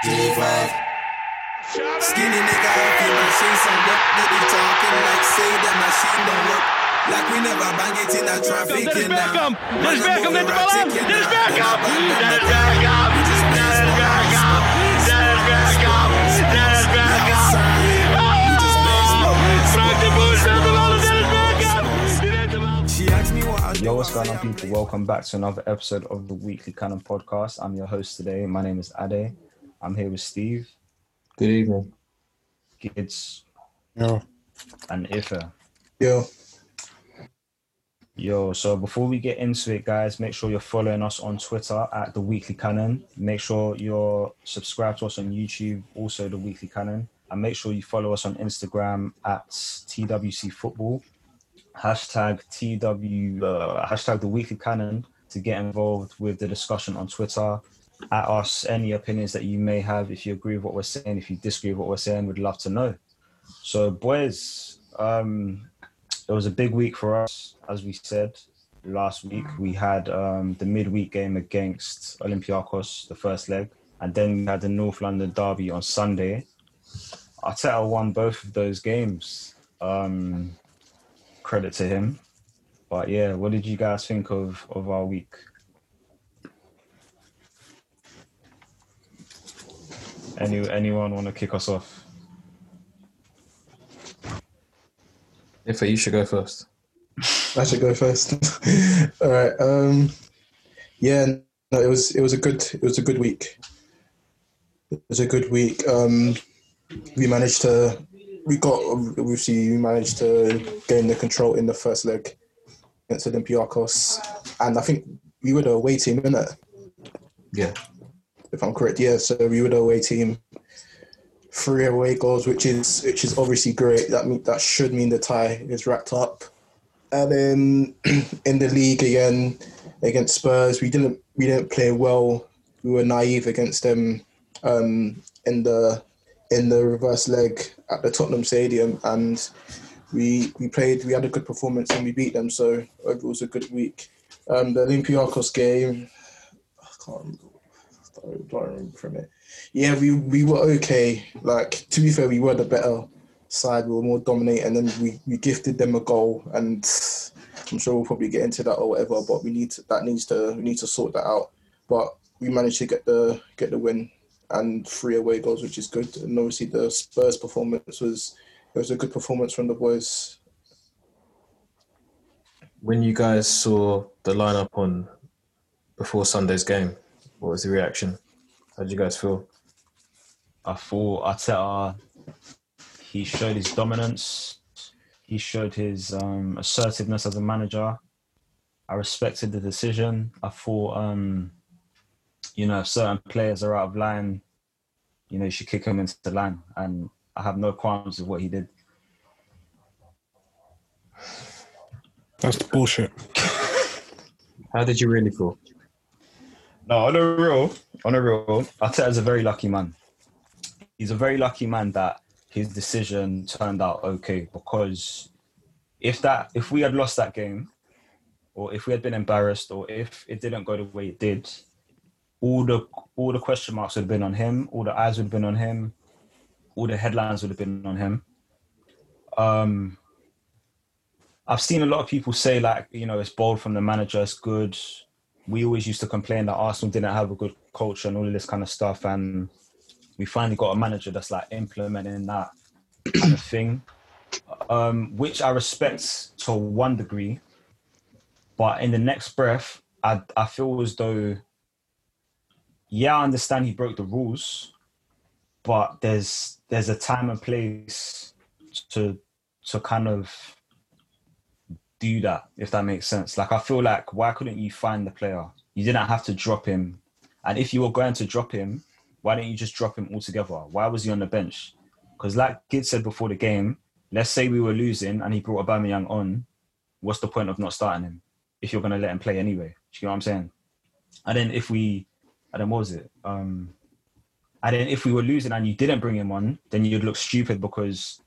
G5. Skinny nigga off your machine, some work that you talking like say that machine don't work. Like we never bang it in a traffic. Dennis you know. Bergkamp, Dennis Man, Bergkamp I'm neemt de over bal aan. ticking Dennis. Bergkamp, Dennis Bergkamp, Dennis Bergkamp, Dennis Bergkamp, Dennis Bergkamp. We just bang Frank de Boer speelt de bal aan Dennis Bergkamp. Die neemt hem aan. She asked me what Yo, what's going on, people? Welcome back to another episode of the Weekly Cannon Podcast. I'm your host today. My name is Ade. I'm here with Steve, Good evening. Gidz. Yeah. and Ifa. Yo. Yo, so before we get into it, guys, make sure you're following us on Twitter at the Weekly Cannon. Make sure you're subscribed to us on YouTube, also the Weekly Cannon. and make sure you follow us on Instagram at TWC Football. Hashtag TW uh, hashtag the Weekly Cannon to get involved with the discussion on Twitter. At us any opinions that you may have. If you agree with what we're saying, if you disagree with what we're saying, we'd love to know. So, boys, um, it was a big week for us, as we said last week. We had um, the midweek game against Olympiacos, the first leg, and then we had the North London derby on Sunday. Arteta won both of those games. Um, credit to him. But yeah, what did you guys think of of our week? Any anyone want to kick us off? If you should go first. I should go first. All right. Um, yeah, no, it was it was a good it was a good week. It was a good week. Um, we managed to we got obviously we managed to gain the control in the first leg against Olympiacos, and I think we were the away team, innit? Yeah. If I'm correct, yeah. So we were the away team. Three away goals, which is which is obviously great. That mean that should mean the tie is wrapped up. And then in the league again against Spurs, we didn't we didn't play well. We were naive against them um, in the in the reverse leg at the Tottenham Stadium, and we we played. We had a good performance and we beat them. So it was a good week. Um, the Olympiacos game, I can't remember, I don't remember from it. Yeah, we we were okay. Like to be fair, we were the better side. We were more dominant, and then we, we gifted them a goal. And I'm sure we'll probably get into that or whatever. But we need to, that needs to we need to sort that out. But we managed to get the get the win and three away goals, which is good. And obviously the Spurs performance was it was a good performance from the boys. When you guys saw the lineup on before Sunday's game, what was the reaction? How did you guys feel? I thought Arteta, he showed his dominance. He showed his um, assertiveness as a manager. I respected the decision. I thought, um, you know, if certain players are out of line, you know, you should kick them into the line. And I have no qualms with what he did. That's the bullshit. How did you really feel? No, on a real, on a real, Arteta's a very lucky man. He's a very lucky man that his decision turned out okay because if that if we had lost that game or if we had been embarrassed or if it didn't go the way it did, all the all the question marks would have been on him, all the eyes would have been on him, all the headlines would have been on him. Um I've seen a lot of people say like, you know, it's bold from the manager, it's good. We always used to complain that Arsenal didn't have a good culture and all of this kind of stuff. And we finally got a manager that's like implementing that kind of thing, um, which I respect to one degree. But in the next breath, I, I feel as though, yeah, I understand he broke the rules, but there's there's a time and place to to kind of do that, if that makes sense. Like I feel like why couldn't you find the player? You didn't have to drop him. And if you were going to drop him, why didn't you just drop him altogether? Why was he on the bench? Because like Gid said before the game, let's say we were losing and he brought Aubameyang on, what's the point of not starting him if you're going to let him play anyway? Do you know what I'm saying? And then if we, and then what was it? Um, and then if we were losing and you didn't bring him on, then you'd look stupid because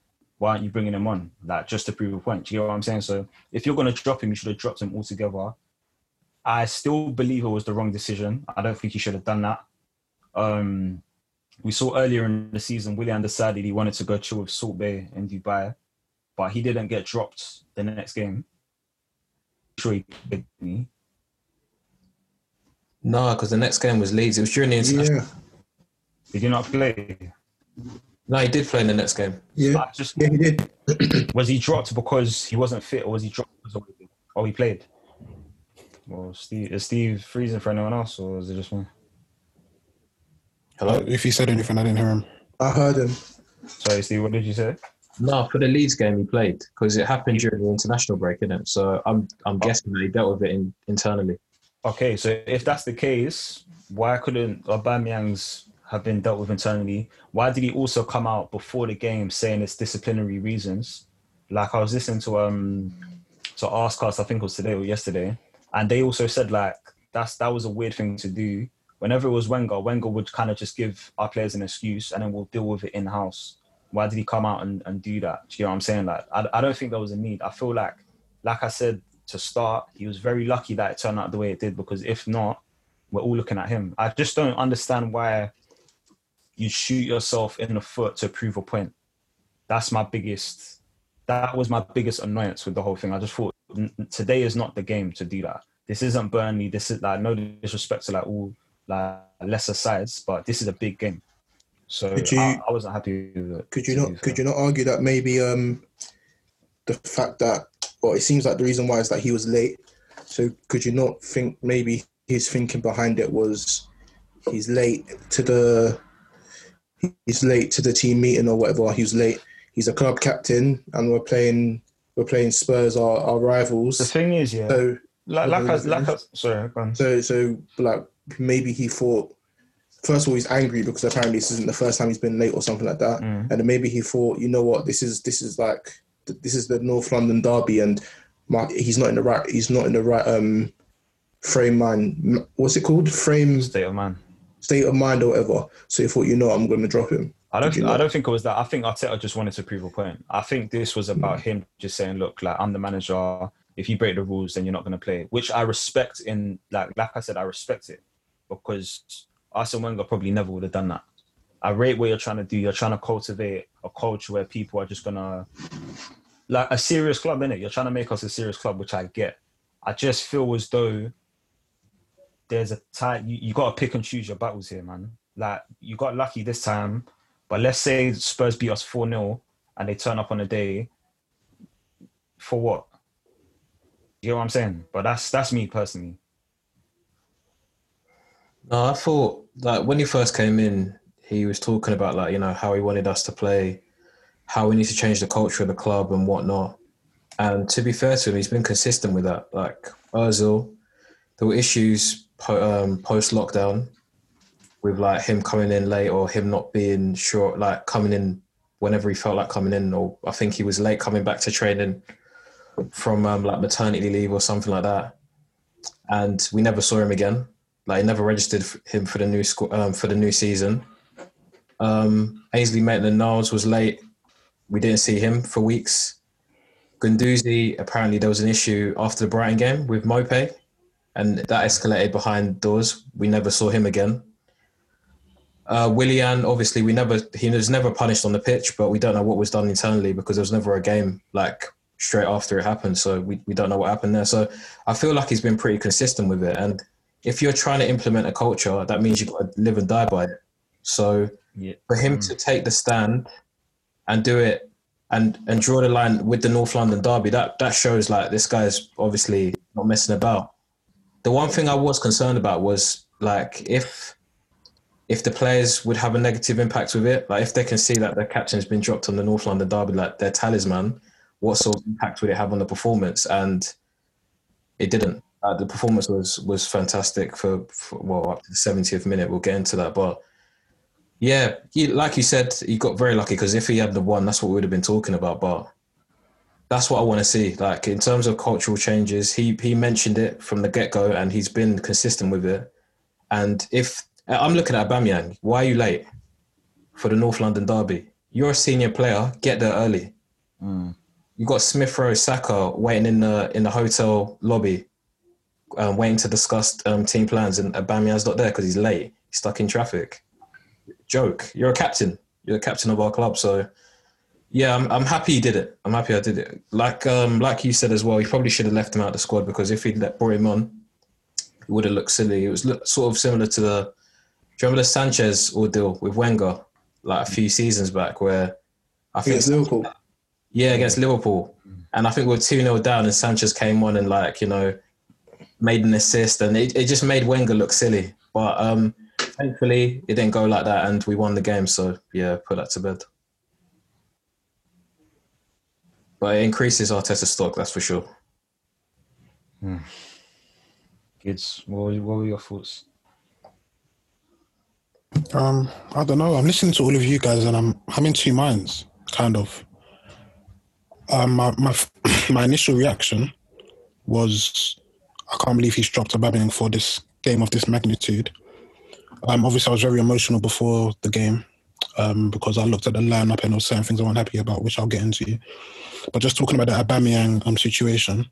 why aren't you bringing him on? Like just to prove a point. Do you know what I'm saying? So if you're going to drop him, you should have dropped him altogether. I still believe it was the wrong decision. I don't think he should have done that. Um, we saw earlier in the season, Willian decided he wanted to go chill with Salt Bae in Dubai, but he didn't get dropped the next game. Sure, he played me. No, because the next game was Leeds. It was during the international. Yeah, Did he not play? No, he did play in the next game. yeah, I just yeah. He did. was he dropped because he wasn't fit, or was he dropped because of, oh he played? Well, Steve is Steve freezing for anyone else, or is it just me? Hello. If he said anything, I didn't hear him. I heard him. Sorry, Steve. What did you say? No, for the Leeds game he played because it happened during the international break, isn't it? So I'm I'm oh. guessing that he dealt with it in, internally. Okay, so if that's the case, why couldn't Aubameyang's have been dealt with internally? Why did he also come out before the game saying it's disciplinary reasons? Like I was listening to um to Arsecast, I think it was today or yesterday, and they also said like that's that was a weird thing to do. Whenever it was Wenger, Wenger would kind of just give our players an excuse and then we'll deal with it in house. Why did he come out and, and do that? Do you know what I'm saying? Like I, I don't think there was a need. I feel like like I said to start, he was very lucky that it turned out the way it did because if not, we're all looking at him. I just don't understand why you shoot yourself in the foot to prove a point. That's my biggest. That was my biggest annoyance with the whole thing. I just thought today is not the game to do that. This isn't Burnley. This is like no disrespect to like all like lesser sides, but this is a big game. So you- I, I wasn't happy with it. Could you not? Could you not argue that maybe um, the fact that, well, it seems like the reason why is that he was late. So could you not think maybe his thinking behind it was he's late to the he's late to the team meeting or whatever. He's late. He's a club captain, and we're playing we're playing Spurs, our, our rivals. The thing is, yeah, So like, like I, like I, sorry, go on. so so like maybe he thought first of all he's angry because apparently this isn't the first time he's been late or something like that, Mm. and maybe he thought you know what this is this is like this is the North London derby and my, he's not in the right he's not in the right um frame mind M- what's it called frame state of man. State of mind or whatever. So he thought you know I'm going to drop him. I don't. You I don't think it was that. I think Arteta just wanted to prove a point. I think this was hmm. about him just saying, "Look, like I'm the manager. If you break the rules, then you're not going to play." Which I respect. In like, like I said, I respect it because Arsene Wenger probably never would have done that. I rate what you're trying to do. You're trying to cultivate a culture where people are just gonna like a serious club, innit? You're trying to make us a serious club, which I get. I just feel as though there's a time you, you got to pick and choose your battles here, man. Like you got lucky this time, but let's say Spurs beat us four 0 and they turn up on a day. For what? You know what I'm saying? But that's that's me personally. No, I thought like when he first came in, he was talking about like you know how he wanted us to play, how we need to change the culture of the club and whatnot. And to be fair to him, he's been consistent with that. Like Özil, there were issues po- um, post lockdown with like him coming in late or him not being sure, like coming in whenever he felt like coming in, or I think he was late coming back to training from um, like maternity leave or something like that. And we never saw him again. Like he never registered him for the new squ- um, for the new season. Um, Ainsley Maitland-Niles was late. We didn't see him for weeks. Guendouzi apparently there was an issue after the Brighton game with Maupay, and that escalated behind doors. We never saw him again. Uh, Willian, obviously, we never he was never punished on the pitch, but we don't know what was done internally because there was never a game like straight after it happened. So we, we don't know what happened there. So I feel like he's been pretty consistent with it. And if you're trying to implement a culture, that means you've got to live and die by it. So Yeah. for him to take the stand and do it and and draw the line with the North London derby, that that shows like this guy's obviously not messing about. The one thing I was concerned about was like if if the players would have a negative impact with it, like if they can see that their captain's been dropped on the North London derby, like their talisman, what sort of impact would it have on the performance? And it didn't. Uh, the performance was was fantastic for, for well up to the 70th minute. We'll get into that, but yeah, he, like you said, he got very lucky because if he had the one, that's what we would have been talking about. But that's what I want to see. Like in terms of cultural changes, he he mentioned it from the get go, and he's been consistent with it. And if I'm looking at Bamyang, why are you late for the North London derby? You're a senior player. Get there early. You got Smith Rowe, Saka waiting in the in the hotel lobby, um, waiting to discuss um, team plans, and Aubameyang's not there because he's late. He's stuck in traffic. joke. You're a captain. You're the captain of our club. So yeah, I'm, I'm happy he did it. I'm happy I did it. Like um, like you said as well, he probably should have left him out of the squad because if he'd let brought him on, it would have looked silly. It was look, sort of similar to the, do you remember the Sanchez ordeal with Wenger, like a few seasons back, where I think Against Liverpool. yeah, against Liverpool. And I think we are 2 0 down, and Sanchez came on and, like, you know, made an assist, and it, it just made Wenger look silly. But um, thankfully, it didn't go like that, and we won the game. So, yeah, put that to bed. But it increases our Arteta's stock, that's for sure. Gidz, what were, what were your thoughts? Um, I don't know. I'm listening to all of you guys, and I'm I'm in two minds, kind of. Um, my my my initial reaction was, I can't believe he's dropped a Aubameyang for this game of this magnitude. Um, obviously, I was very emotional before the game, um, because I looked at the lineup and there were certain things I wasn't happy about, which I'll get into. But just talking about the Aubameyang um, situation,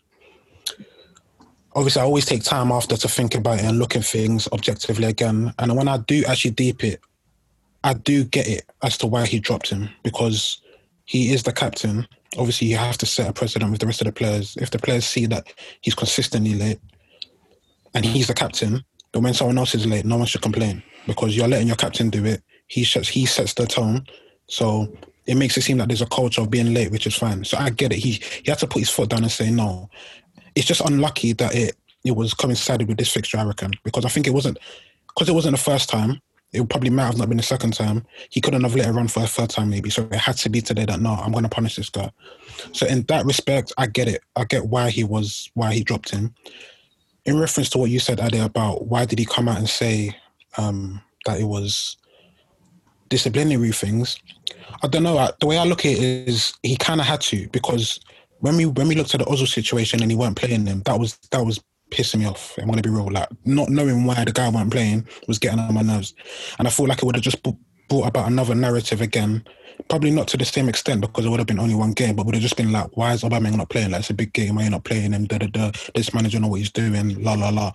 obviously I always take time after to think about it and look at things objectively again. And when I do actually deep it, I do get it as to why he dropped him because he is the captain. Obviously, you have to set a precedent with the rest of the players. If the players see that he's consistently late and he's the captain, then when someone else is late, no one should complain because you're letting your captain do it. He sets he sets the tone, so it makes it seem like there's a culture of being late, which is fine. So I get it. He he had to put his foot down and say no. It's just unlucky that it it was coincided with this fixture, I reckon, because I think it wasn't because it wasn't the first time. It probably might have not been the second time. He couldn't have let it run for a third time, maybe. So it had to be today that no, I'm going to punish this guy. So in that respect, I get it. I get why he was why he dropped him. In reference to what you said, Ade, about why did he come out and say um, that it was disciplinary things? I don't know. I- The way I look at it is he kind of had to because when we when we looked at the Ozil situation and he weren't playing them, that was that was pissing me off. I'm gonna be real. Like not knowing why the guy weren't playing was getting on my nerves, and I feel like it would have just b- brought about another narrative again. Probably not to the same extent because it would have been only one game, but would have just been like, why is Aubameyang not playing? Like it's a big game, why are you not playing him? Da da da. This manager know what he's doing. La la la.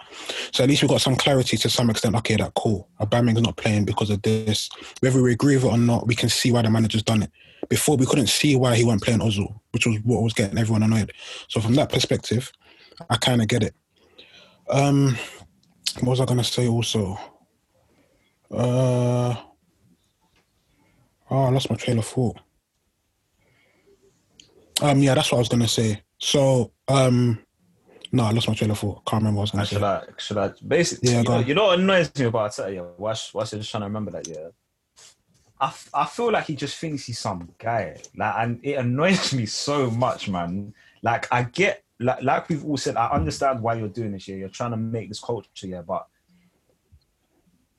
So at least we've got some clarity to some extent. Okay, that cool. Aubameyang's not playing because of this. Whether we agree with it or not, we can see why the manager's done it. Before we couldn't see why he weren't playing Ozil, which was what was getting everyone annoyed. So from that perspective, I kind of get it. Um, what was I gonna say also? Uh, oh, I lost my train of thought. Um, yeah, that's what I was gonna say. So, um, no, I lost my train of thought. Can't remember what I was gonna say. I? Should I? Basically, Yeah, you, know, you know what annoys me about Arteta? Yeah, whilst you're just trying to remember that, yeah. I, f- I feel like he just thinks he's some guy, like, and it annoys me so much, man. Like, I get, like, like we've all said, I understand why you're doing this. Yeah, you're trying to make this culture, yeah, but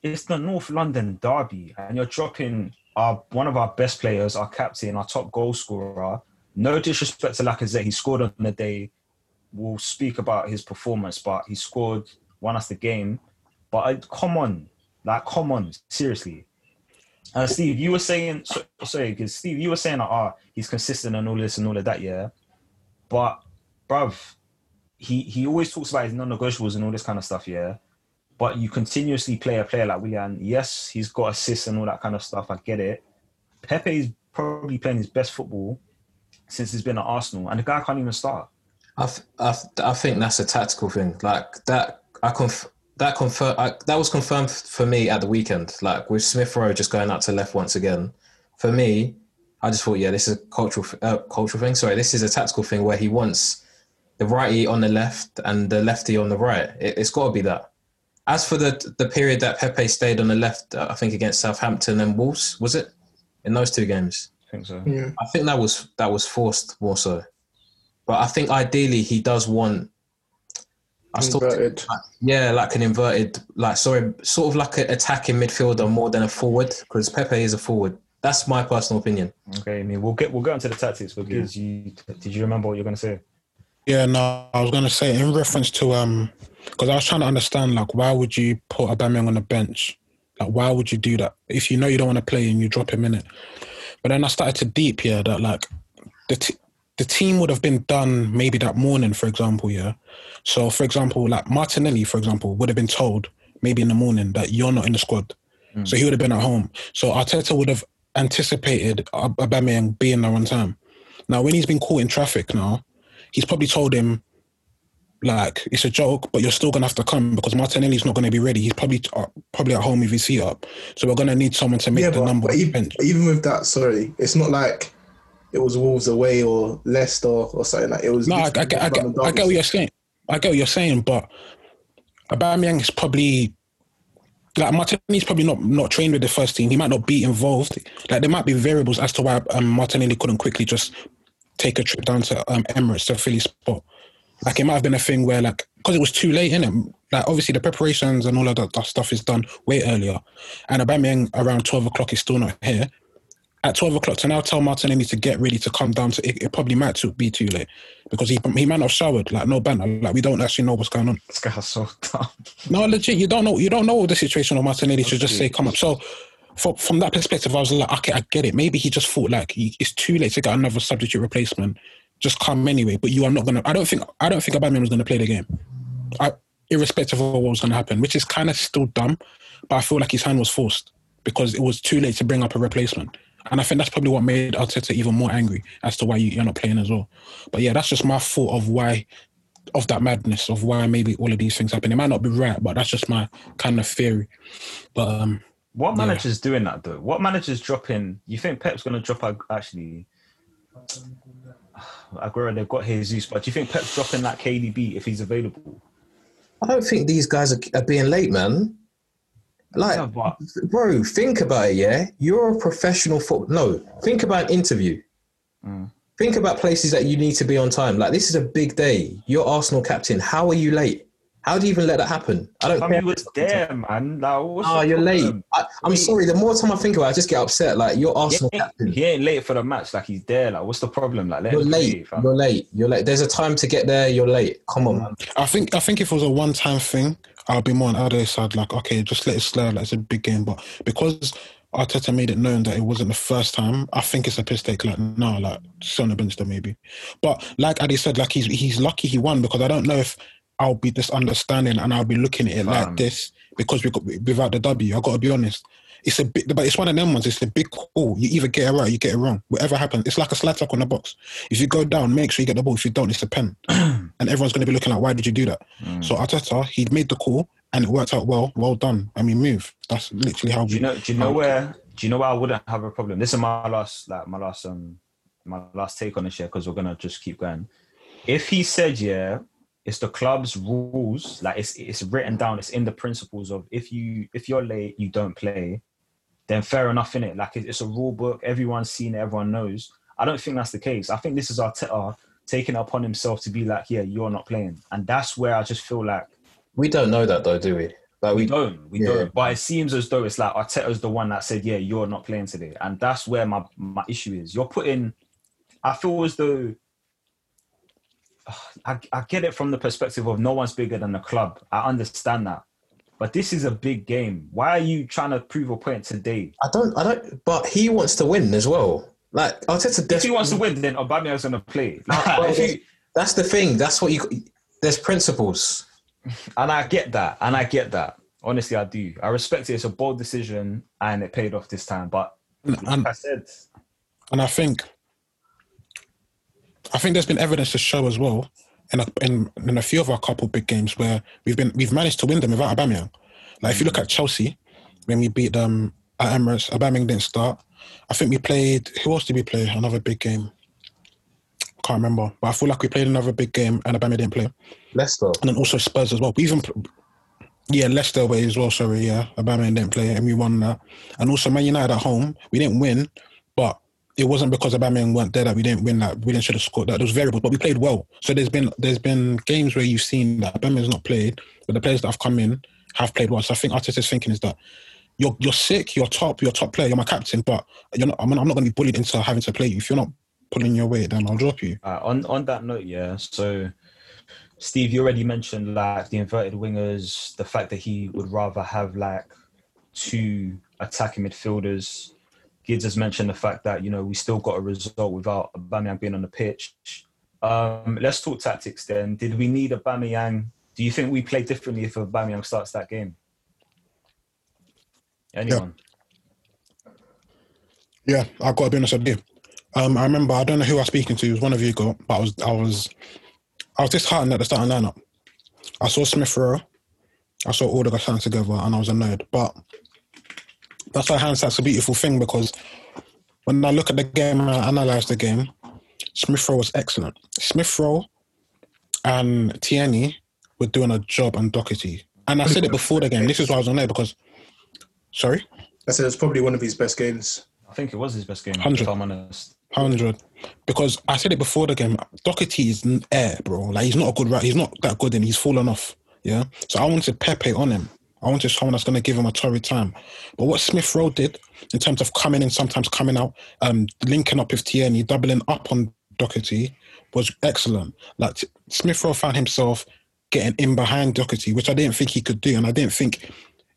it's the North London derby, and you're dropping our one of our best players, our captain, our top goal scorer. No disrespect to Lacazette, he scored on the day. We'll speak about his performance, but he scored, won us the game. But I, come on, like, come on, seriously. Uh, Steve, you were saying, so, sorry, because Steve, you were saying, ah, he's consistent and all this and all of that, yeah. But, bruv, he he always talks about his non-negotiables and all this kind of stuff, yeah. But you continuously play a player like Willian. Yes, he's got assists and all that kind of stuff. I get it. Pepe is probably playing his best football since he's been at Arsenal, and the guy can't even start. I, th- I, th- I think that's a tactical thing. Like that, I conf- that confirm that was confirmed for me at the weekend. Like with Smith Rowe just going out to left once again. For me, I just thought, yeah, this is a cultural uh, cultural thing. Sorry, this is a tactical thing where he wants the righty on the left and the lefty on the right. It, it's got to be that. As for the the period that Pepe stayed on the left, uh, I think against Southampton and Wolves, was it in those two games? I think so. Yeah. I think that was that was forced more so. But I think ideally he does want. I still, Inverted. yeah, like an inverted, like sorry, sort of like an attacking midfielder more than a forward, because Pepe is a forward. That's my personal opinion. Okay, I mean, we'll get we'll get into the tactics because you did you remember what you're gonna say? Yeah, no, I was gonna say in reference to um, because I was trying to understand like why would you put Aubameyang on the bench? Like why would you do that if you know you don't want to play and you drop him in it? But then I started to deep here that like the t- the team would have been done maybe that morning, for example. Yeah, so for example, like Martinelli, for example, would have been told maybe in the morning that you're not in the squad. Hmm. so he would have been at home. So Arteta would have anticipated Aubameyang being there on time. Now, when he's been caught in traffic now, he's probably told him, like, it's a joke, but you're still going to have to come because Martinelli's not going to be ready. He's probably uh, probably at home with his feet up. So we're going to need someone to make Yeah, the but, number but even, even with that, sorry, it's not like it was Wolves away or Leicester or something like it was. No, I, I, get, I, get, I get what you're saying. I get what you're saying, but Aubameyang is probably like Martinelli's probably not not trained with the first team. He might not be involved. Like there might be variables as to why um, Martinelli couldn't quickly just take a trip down to um, Emirates to fill his spot. Like it might have been a thing where like because it was too late in it. Like obviously the preparations and all of that, that stuff is done way earlier, and Aubameyang around twelve o'clock is still not here. At twelve o'clock to now tell Martinelli to get ready to come down to it, it probably might be too late because he he might not have showered. Like no banter. Like we don't actually know what's going on. This guy's so dumb. No, legit, you don't know. You don't know the situation of Martinelli to just say come up. So, from from that perspective, I was like, okay, I get it. Maybe he just thought like it's too late to get another substitute replacement. Just come anyway. But you are not gonna. I don't think. I don't think Aubameyang was gonna play the game. I, irrespective of what was gonna happen, which is kind of still dumb. But I feel like his hand was forced because it was too late to bring up a replacement. And I think that's probably what made Arteta even more angry as to why you, you're not playing as well. But yeah, that's just my thought of why of that madness of why maybe all of these things happen. It might not be right, but that's just my kind of theory. But um, What manager's doing that though? What manager's dropping? You think Pep's going to drop? Actually, Aguero, they've got Jesus, but do you think Pep's dropping that KDB if he's available? I don't think these guys are, are being late, man. Like, Yeah, but bro, think about it. Yeah, you're a professional foot. No, think about an interview. Mm. Think about places that you need to be on time. Like, this is a big day. You're Arsenal captain. How are you late? How do you even let that happen? I don't I care. mean, was there, man. Like, what's Oh, you're late. I, I'm sorry. The more time I think about it, I just get upset. Like, you're Arsenal He ain't, captain. he ain't late for the match. Like he's there. Like, what's the problem? Like, let You're him play, late. You're late. You're late. There's a time to get there. You're late. Come on, man. I think I think if it was a one time thing, I'll be more on Ade's side. Like, okay, just let it slide. Like it's a big game, but because Arteta made it known that it wasn't the first time, I think it's a piss take. Like, no, like sit on the bench there maybe. But like Ade said, like he's he's lucky he won because I don't know if I'll be this understanding and I'll be looking at it Fam. like this because we got without the W. I got to be honest. It's a big, but it's one of them ones. It's a big call. You either get it right, or you get it wrong. Whatever happens, it's like a slide tackle in the box. If you go down, make sure you get the ball. If you don't, it's a pen, and everyone's going to be looking like, why did you do that? So Arteta, he made the call, and it worked out well. Well done. I mean, move. That's literally how Do you know? Do you know where? Do you know where I wouldn't have a problem? This is my last, like my last, um, my last take on this year because we're gonna just keep going. If he said, yeah, it's the club's rules, like it's it's written down, it's in the principles of if you if you're late, you don't play. Then fair enough in it. Like it's a rule book. Everyone's seen it. Everyone knows. I don't think that's the case. I think this is Arteta taking it upon himself to be like, yeah, you're not playing, and that's where I just feel like We don't know that though, do we? Like we we, don't. We yeah. don't. But it seems as though it's like Arteta's the one that said, "Yeah, you're not playing today," and that's where my my issue is. You're putting. I feel as though. I, I get it from the perspective of no one's bigger than the club. I understand that, but this is a big game. Why are you trying to prove a point today? I don't. I don't. But he wants to win as well. Like Arteta. If he wants to win, then Aubameyang's going to play. Ah, well, If he- that's the thing. That's what you. There's principles. and I get that, and I get that. Honestly, I do. I respect it. It's a bold decision, and it paid off this time. But And, like I said, and I think, I think there's been evidence to show as well, in a, in, in a few of our couple big games where we've been we've managed to win them without Aubameyang. Like if you look mm. at Chelsea, when we beat them at Emirates, Aubameyang didn't start. I think we played. Who else did we play? Another big game. Can't remember, but I feel like we played another big game and Aubameyang didn't play. Leicester. and then also Spurs as well. We even, yeah, Leicester away as well. Sorry, yeah, Aubameyang didn't play and we won that. And also Man United at home, we didn't win, it wasn't because Aubameyang weren't there that we didn't win. That we didn't should have scored. That those variables, but we played well. So there's been there's been games where you've seen that Aubameyang's not played, but the players that have come in have played well. So I think Arteta's thinking is that. You're, you're sick. You're top. You're top player. You're my captain, but you're not. I'm not, I'm not going to be bullied into having to play you. If you're not pulling your weight, then I'll drop you. Uh, on on that note, yeah. So, Steve, you already mentioned like the inverted wingers, the fact that he would rather have like two attacking midfielders. Gidz has mentioned the fact that you know we still got a result without Aubameyang being on the pitch. Um, let's talk tactics then. Did we need a Aubameyang? Do you think we play differently if Aubameyang starts that game? Anyone? Yeah, I've got to be honest with you. Um, I remember I don't know who I was speaking to. It was one of you, got, but I was I was I was disheartened at the starting lineup. I saw Smith Rowe, I saw all the guys playing together, and I was annoyed. But that's why hindsight's a beautiful thing because when I look at the game and I analyze the game, Smith Rowe was excellent. Smith Rowe and Tierney were doing a job on Doherty. And I said it before the game. This is why I was on there because, sorry, I said it's probably one of his best games. I think it was his best game. Hundred. If I'm honest. hundred. Because I said it before the game. Doherty is n- air, bro. Like he's not a good right. He's not that good, and he's fallen off. Yeah. So I wanted Pepe on him. I wanted someone that's going to give him a torrid time. But what Smith Rowe did in terms of coming in, sometimes coming out, um, linking up with Tierney, doubling up on Doherty was excellent. Like Smith Rowe found himself getting in behind Doherty, which I didn't think he could do, and I didn't think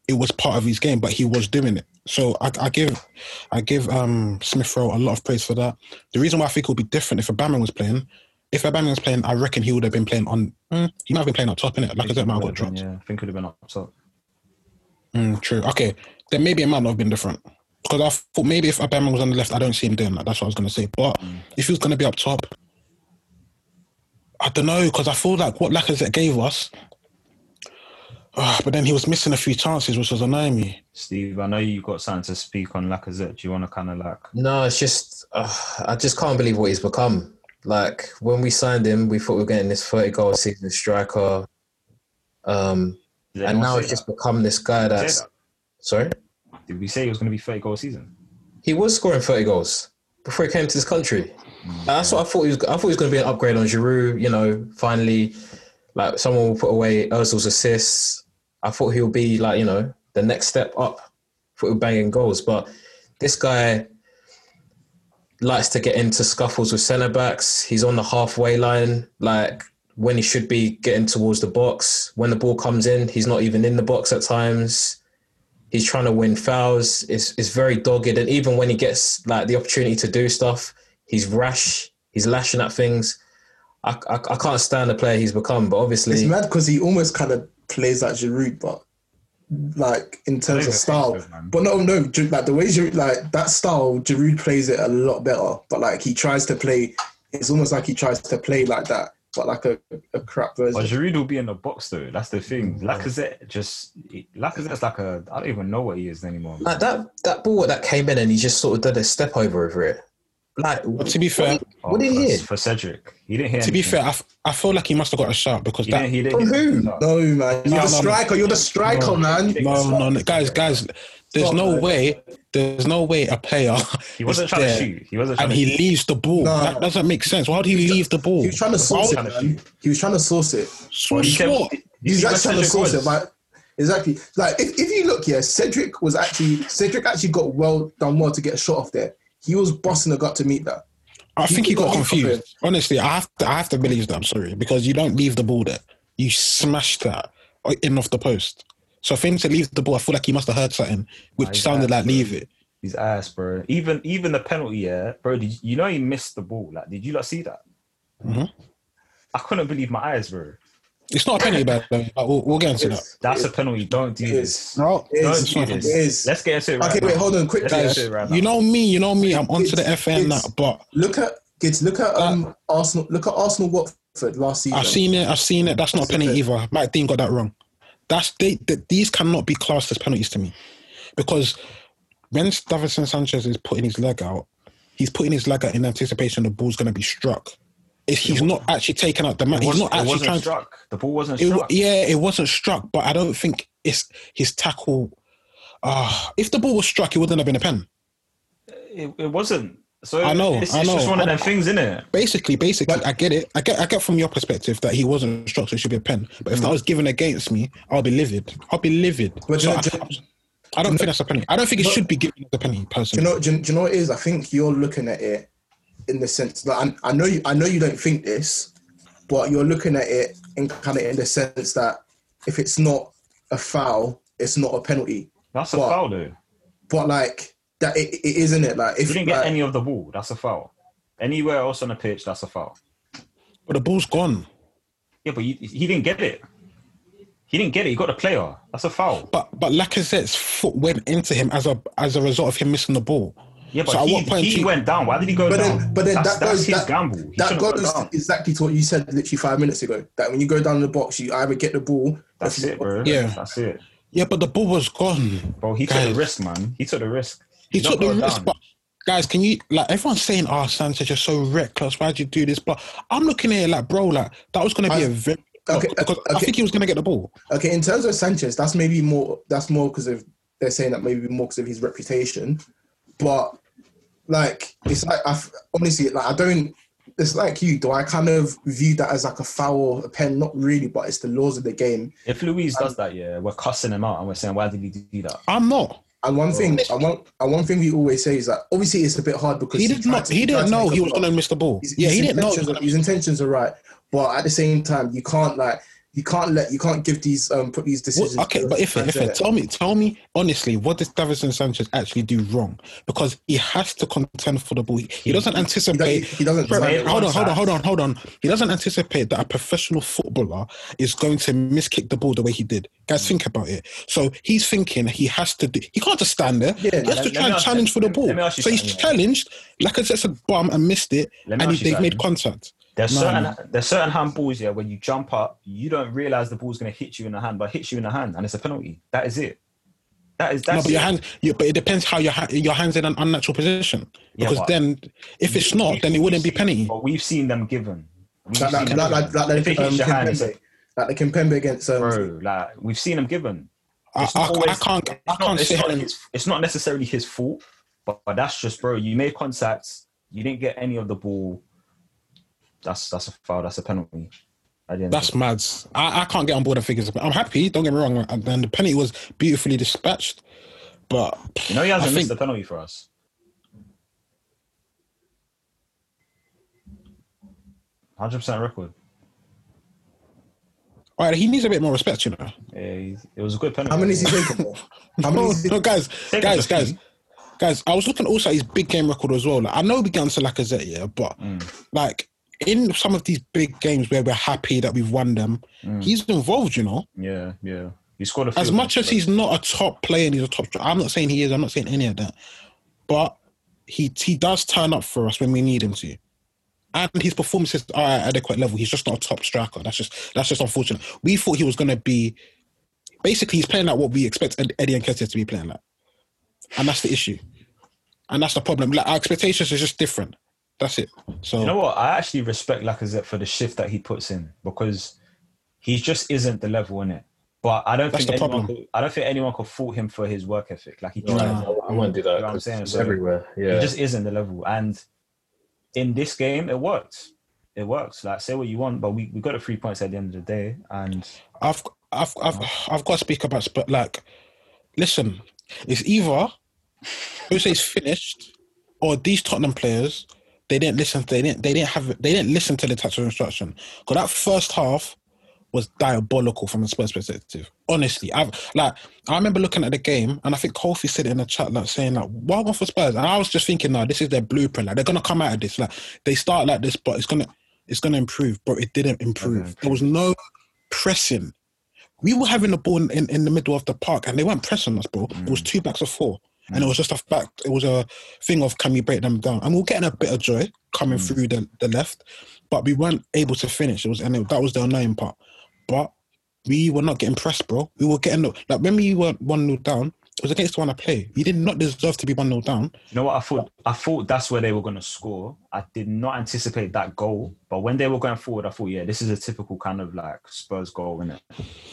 it was part of his game, but he was doing it. So I, I give, I give um, Smith Rowe a lot of praise for that. The reason why I think it would be different if Aubameyang was playing, if Aubameyang was playing, I reckon he would have been playing on. Mm, he might have been playing up top in it. Like I said, might have got dropped. Yeah, I think it would have been up top. Mm, true. Okay, then maybe it might not have been different. Because I thought maybe if Aubameyang was on the left, I don't see him doing that. That's what I was going to say. But if he was going to be up top, I don't know. Because I feel like what Lacazette gave us, ah, but then he was missing a few chances, which was annoying me. Steve, I know you've got something to speak on Lacazette. Do you want to kind of like? No, it's just uh, I just can't believe what he's become. Like when we signed him, we thought we were getting this thirty goal season striker, um, Did and now it's just become this guy that's that? sorry. Did we say he was going to be 30 goal season? He was scoring thirty goals before he came to this country. And that's what I thought he was. I thought he was going to be an upgrade on Giroud. You know, finally, like someone will put away Özil's assists. I thought he'll be like you know the next step up for banging goals. But this guy likes to get into scuffles with centre backs. He's on the halfway line, like when he should be getting towards the box. When the ball comes in, he's not even in the box at times. He's trying to win fouls. It's, it's very dogged. And even when he gets like the opportunity to do stuff, he's rash. He's lashing at things. I, I, I can't stand the player he's become. But obviously. It's mad because he almost kind of plays like Giroud, but like in terms of style. defensive. But no, no, like the way Giroud, like that style, Giroud plays it a lot better. But like he tries to play, it's almost like he tries to play like that, but like a, a crap But version. Giroud will be in the box though. That's the thing. Mm. Lacazette just Lacazette's like a I don't even know what he is anymore. like that that ball that came in and he just sort of did a step over over it. Like, But to be fair, what did he oh, for, hear? for Cedric? He didn't hear. to be anything. fair, I, f- I feel like he must have got a shot because he that. didn't. He didn't. From who? No, man, you're No, the no, no. striker. You're the striker, man. No, no, no, guys, guys. There's Stop, no man. way. There's no way a player He wasn't trying there to shoot. He wasn't trying and to. he leaves the ball. No. That doesn't make sense. Why would he leave the ball? He was trying to source it, to man. He was trying to source it. So He said- what? you He's see actually trying to Cedric source it, was? but exactly. Like if, if you look here, Cedric was actually Cedric actually got well done well to get a shot off there. He was busting the gut to meet that. I think he got got confused. Honestly, I have to. I have to believe that. I'm sorry because you don't leave the ball there. You smash that in off the post. So for him to leave the ball, I feel like he must have heard something, which he's sounded bad, like leave it. He's ass, bro. Even even the penalty, yeah, bro. Did you, you know he missed the ball? Like, did you not see that? Mhm. I couldn't believe my eyes, bro. It's not a penalty, by the but we'll, we'll get into that. That's a penalty. Don't do It this. No, It Don't is. it's do not. this. It is. Let's get into it right Okay, now. wait, hold on, quick. Let's get guys, into it right now. you know me, you know me. I'm onto the It's- FA and it's- but Look at kids. Look at um Arsenal. Look at Arsenal Watford last season. I've seen it. I've seen it. That's not a That's penalty either. Mike Dean got that wrong. That's they, they. These cannot be classed as penalties to me, because when Davinson Sanchez is putting his leg out, he's putting his leg out in anticipation the ball's going to be struck. If he's not actually taking out the man, he's it actually wasn't trying. struck. The ball wasn't It, struck. yeah, it wasn't struck, but I don't think it's his tackle. Ah, if the ball was struck, it wouldn't have been a pen. It, it wasn't. So I know, It's, I it's just one of I- them things, isn't it? Basically, basically, I get it. I get, I get from your perspective that he wasn't struck, so it should be a pen. But if Mm. that was given against me, I'll be livid. I'll be livid. But So do you know- I, do you- I don't think that's a penny. I don't think it should be given as a penny, Do you know? Do you, do you know what it is? I think you're looking at it in the sense that I, I know you. I know you don't think this, but you're looking at it in kind of in the sense that if it's not a foul, it's not a penalty. That's a What? foul, though. But like that, it, it isn't it? Like if He didn't get like, any of the ball. That's a foul. Anywhere else on the pitch, that's a foul. but the ball's gone. Yeah, but he, he didn't get it. He didn't get it. He got the player. That's a foul. But but Lacazette's foot went into him as a as a result of him missing the ball. Yeah, but So at he, what point he do you- went down. Why did he go But down? then, but then that's, that that's his that, gamble. He that goes gone exactly to what you said literally five minutes ago. That when you go down the box, you either get the ball. That's it, bro. Yeah. That's it. Yeah, but the ball was gone. Bro, he took Guys. the risk, man. He took the risk. He Don't took the go risk, down. but guys, can you like everyone's saying, "Oh, Sanchez, you're so reckless. Why'd you do this?" But I'm looking at it like, bro, like that was going to be I- a very Okay, because I think he was going to get the ball. Okay, in terms of Sanchez, that's maybe more. That's more because of they're saying that maybe more because of his reputation. But like, it's like I f- honestly like I don't. It's like you. Do I kind of view that as like a foul a pen? Not really, but it's the laws of the game. If Luiz does um, that, yeah, we're cussing him out and we're saying, why did he do that? I'm not. And one oh. thing, and one, and one thing we always say is that obviously it's a bit hard because He did not, to- He didn't know he was going to miss the ball. His, Yeah, his he didn't know. His intentions are right, but at the same time, you can't like you can't let you can't give these um put these decisions. Well, okay, but if if it, tell me, tell me honestly, what does Davinson Sanchez actually do wrong? Because he has to contend for the ball. He, he doesn't anticipate. he doesn't Bro, hold on, hold on, hold on, hold on. He doesn't anticipate that a professional footballer is going to miskick the ball the way he did. Guys, think about it. So he's thinking he has to. Do, he can't just stand there. Yeah, he has let- to try and challenge for the ball. let me ask you So he's challenged. Like I said, a bum and missed it, and he, they've made contact. There's No, certain no. there's certain handballs, yeah, when you jump up, you don't realize the ball's gonna hit you in the hand, but it hits you in the hand, and it's a penalty. That is it. That is that's No, but your hand, you, but it depends how your ha- your hands in an unnatural position. Because but- then, if it's not, then it wouldn't be penalty. But we've seen them given. We've like, like, seen like, them like, given. like, if it the, um, your hand, Kimpembe, like the Kimpembe against um, bro, like we've seen them given. I, It's I, not I can't. I it's not- can't it's sit not his- It's not necessarily his fault, but, but that's just, bro. You made contacts. You didn't get any of the ball. That's that's a foul. That's a penalty. At the end That's mad. I, I can't get on board the figures. I'm happy. Don't get me wrong. And the penalty was beautifully dispatched. But You know he hasn't I missed think- the penalty for us. Hundred percent record. all right, he needs a bit more respect, you know. Yeah, he- it was a good penalty. How many is he taking? How many No, no, guys, Take guys, guys, guys. I was looking also at his big game record as well. Like, I know we get onto Lacazette, yeah, but Mm. like in some of these big games where we're happy that we've won them, Mm. he's involved, you know. Yeah, yeah. He scored a few As much as he's not a top player and he's a top, I'm not saying he is. I'm not saying any of that, but he he does turn up for us when we need him to, and his performances are at an adequate level. He's just not a top striker. That's just that's just unfortunate. We thought he was going to be, basically, he's playing like what we expect Eddie and Nketiah to be playing like, and that's the issue, and that's the problem. Like our expectations is just different. That's it. So You know what? I actually respect Lacazette for the shift that he puts in because he just isn't the level in it. But I don't That's think the anyone could, I don't think anyone could fault him for his work ethic. Like he No, tries. I, I won't do that. You know what I'm 'cause saying? It's So- everywhere. Yeah. He just isn't the level. And in this game, it worked. It works. Like say what you want, but we, we got the three points at the end of the day. And I've I've I've I've got to speak about but like listen, it's either Jose's finished or these Tottenham players they didn't listen they didn't they didn't have they didn't listen to the tactical instruction. Because that first half was diabolical from a Spurs perspective. Honestly, I've like I remember looking at the game and I think Kofi said it in the chat like saying like why one for Spurs? And I was just thinking, no, this is their blueprint. Like they're gonna come out of this. Like they start like this, but it's gonna it's gonna improve. But it didn't improve. There was no pressing. We were having the ball in, in, in the middle of the park and they weren't pressing us, bro. It was mm. two backs of four. And it was just a fact, it was a thing of can we break them down? And we we're getting a bit of joy coming mm. through the, the left, but we weren't able to finish. It was and it, that was the annoying part. But we were not getting pressed, bro. We were getting like when we were one 0 down, it was against the one I play. We did not deserve to be one 0 down. you know what? I thought I thought that's where they were gonna score. I did not anticipate that goal. But when they were going forward, I thought, yeah, this is a typical kind of like Spurs goal, isn't it?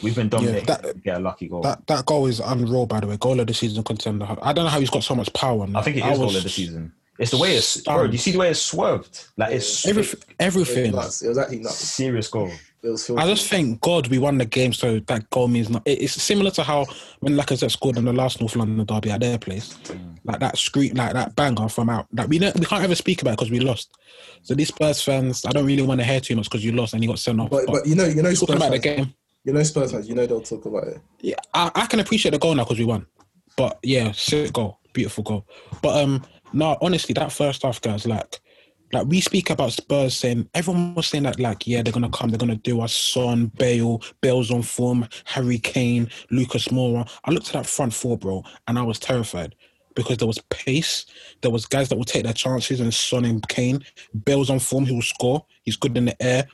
We've been dominating that- to get a lucky goal. That that goal is unreal, by the way. Goal of the season contender. I don't know how he's got so much power. I think it I is goal was- of the season. It's the way it's bro, you see the way it's swerved? Like it's Everything, It everything. was. It was actually nuts. serious goal. It was I just thank God we won the game, so that goal means not. It's similar to how when Lacazette scored in the last North London derby at their place, like that scream, like that banger from out. Like we don't, we can't ever speak about it because we lost. So these Spurs fans, I don't really want to hear too much because you lost and you got sent off. But, but you know, you know, talking Spurs about the game, you know, Spurs fans, you know, they'll talk about it. yeah, I, I can appreciate the goal now because we won. But yeah, sick goal, beautiful goal. But um, no, honestly, that first half, guys, like like we speak about Spurs saying everyone was saying that like yeah they're gonna come they're gonna do us Son Bale Bale's on form Harry Kane Lucas Moura. I looked at that front four bro and I was terrified because there was pace there was guys that will take their chances and Son and Kane Bale's on form he will score he's good in the air.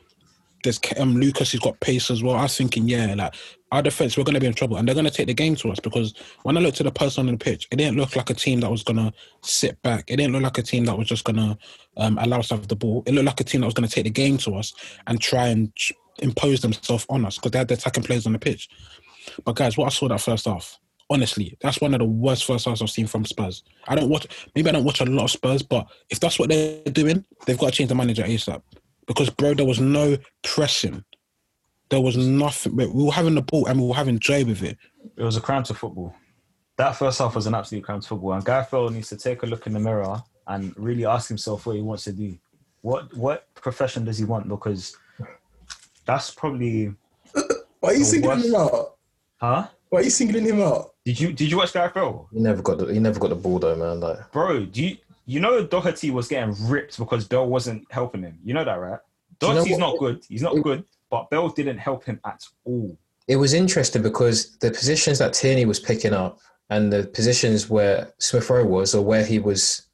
There's um, Lucas he's got pace as well. I was thinking yeah like our defense we're gonna be in trouble and they're gonna take the game to us because when I looked at the person on the pitch it didn't look like a team that was gonna sit back it didn't look like a team that was just gonna um, allow us to have the ball. It looked like a team that was going to take the game to us and try and impose themselves on us because they had the attacking players on the pitch. But guys, what I saw that first half, honestly, that's one of the worst first halves I've seen from Spurs. I don't watch, maybe I don't watch a lot of Spurs, but if that's what they're doing, they've got to change the manager ASAP. Because bro, there was no pressing. There was nothing. But we were having the ball and we were having joy with it. It was a crime to football. That first half was an absolute crime to football, and Guy Fell needs to take a look in the mirror and really ask himself what he wants to do. What what profession does he want? Because that's probably Why are you The singling worst- him out? huh? Why are you singling him out? Did you did you watch Guy Fell? He never got the he never got the ball though, man. Like Bro, do you you know Doherty was getting ripped because Bale wasn't helping him. You know that, right? Do you know Doherty's not good. He's not good, but Bale didn't help him at all. it was interesting because the positions that Tierney was picking up and the positions where Smith Rowe was or where he was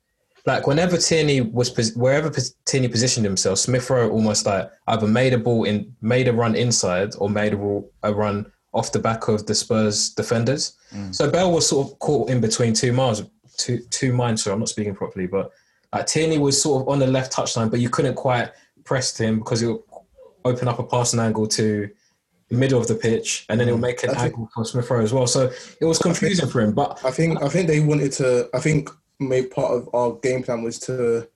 like whenever Tierney was wherever Tierney positioned himself, Smith Rowe almost like either made a ball in made a run inside or made a, a run off the back of the Spurs defenders. Mm. So Bale was sort of caught in between two miles two two minds. Sorry, I'm not speaking properly, but like Tierney was sort of on the left touchline, but you couldn't quite press to him because it open up a passing angle to the middle of the pitch, and then he'll make an I think- angle for Smith Rowe as well. So it was confusing for him. But I think I think they wanted to. I think maybe part of our game plan was to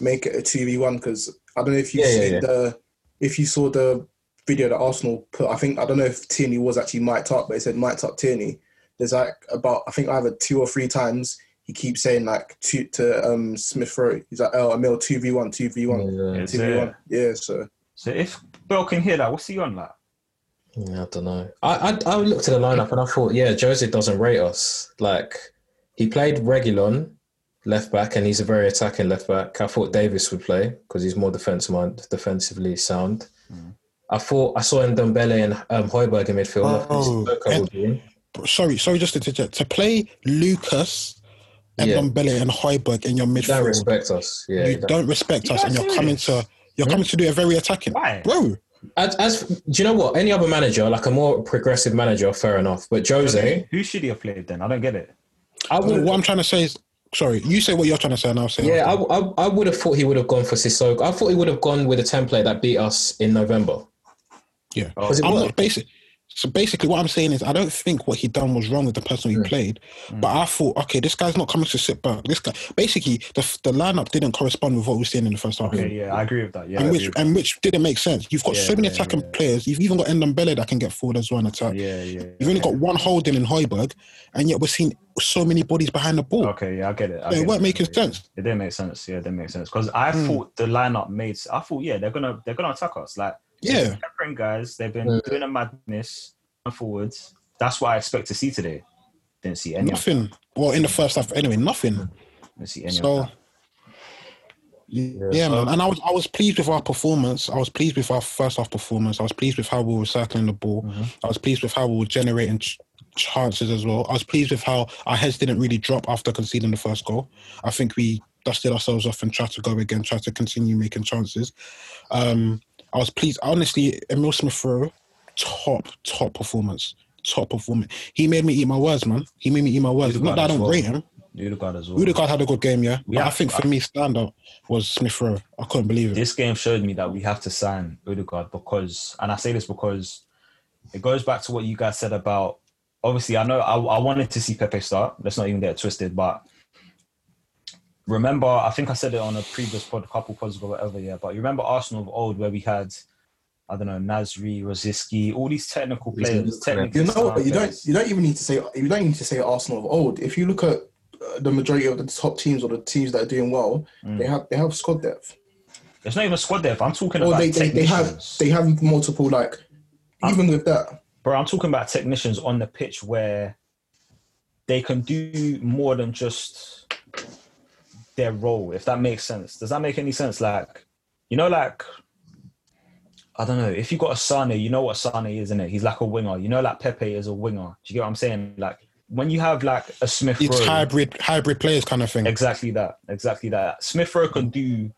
make it a two v one because I don't know if you Yeah, yeah, see yeah. the if you saw the video that Arsenal put. I think I don't know if Tierney was actually mic'd up, but it said mic'd up Tierney. There's like about I think either two or three times he keeps saying like two to um Smith Rowe. He's like oh Emil two v one two v one two v one. Yeah, so So if Bale can hear that, what's he on like? Yeah, I don't know. I, I I looked at the lineup and I thought, yeah, Jose doesn't rate us. Like he played Reguilon left back, and he's a very attacking left back. I thought Davies would play because he's more defensive mind, defensively sound. I thought I saw Ndombele and um, Hojbjerg in midfield. Oh, Sissoko would be in. Sorry, sorry, just to to, to play Lucas, and Yeah. Ndombele and Hojbjerg in your midfield, You don't respect us. Yeah, you you don't. don't respect us, guys and you're coming to you're coming to do a very attacking, Why? bro. As, as do you know what? Any other manager, like a more progressive manager, fair enough. But Jose, Who should he have played then? I don't get it. I would. What I'm trying to say is, sorry, you say what you're trying to say, and I'll say. Yeah, I. I, I would have thought he would have gone for Sissoko. I thought he would have gone with a template that beat us in November. yeah. Oh, because it I'm not basic. So basically, what I'm saying is, I don't think what he done was wrong with the person he played, but I thought, okay, this guy's not coming to sit back. This guy, basically, the the lineup didn't correspond with what we were seeing in the first half. Okay, yeah, I agree with that. Yeah, and agree which and which didn't make sense. You've got Yeah, so many yeah, attacking yeah. players. You've even got Ndombele that can get forward as well and attack. yeah, yeah. You've only got one holding in Hojbjerg, and yet we're seeing so many bodies behind the ball. Okay, yeah, I get it. I Yeah, get it weren't making sense. It didn't make sense. Yeah, it didn't make sense because I Hmm. thought the lineup made. I thought, yeah, they're gonna they're gonna attack us. Like, they've Yeah. peppering guys. They've been Mm. doing a madness going forwards. That's what I expect to see today. Didn't see any. Of, Nothing. Well, in the first half, anyway, nothing. didn't see any So, that. yeah, man. And I was I was pleased with our performance. I was pleased with our first half performance. I was pleased with how we were cycling the ball. Mm-hmm. I was pleased with how we were generating ch- chances as well. I was pleased with how our heads didn't really drop after conceding the first goal. I think we dusted ourselves off and tried to go again, tried to continue making chances. Um, I was pleased. Honestly, Emil Smith Rowe, top, top performance. Top performance. He made me eat my words, man. He made me eat my words. He's Not that I don't well. rate him. Odegaard as well. Odegaard had a good game, yeah. I think for me, standout was Smith Rowe. I couldn't believe it. This game showed me that we have to sign Odegaard because, and I say this because it goes back to what you guys said about. Obviously, I know I, I wanted to see Pepe start. Let's not even get it twisted, but remember, I think I said it on a previous pod, a couple pods ago, whatever. Yeah, but you remember Arsenal of old where we had, I don't know, Nasri, Rosicky, all these technical players. Technically You know, sound you don't you don't even need to say you don't need to say Arsenal of old. If you look at uh, the majority of the top teams or the teams that are doing well, Mm. they have they have squad depth. There's not even squad depth. I'm talking Or about they, they, they have they have multiple like I'm, even with that. Bro, I'm talking about technicians on the pitch where they can do more than just their role, if that makes sense. Does that make any sense? Like, you know, like I don't know. If you got a Sane, you know what Sane is, isn't it? He's like a winger. You know, like Pepe is a winger. Do you get what I'm saying? Like when you have like a Smith It's Rowe, hybrid hybrid players kind of thing. exactly that, exactly that. Smith Rowe can do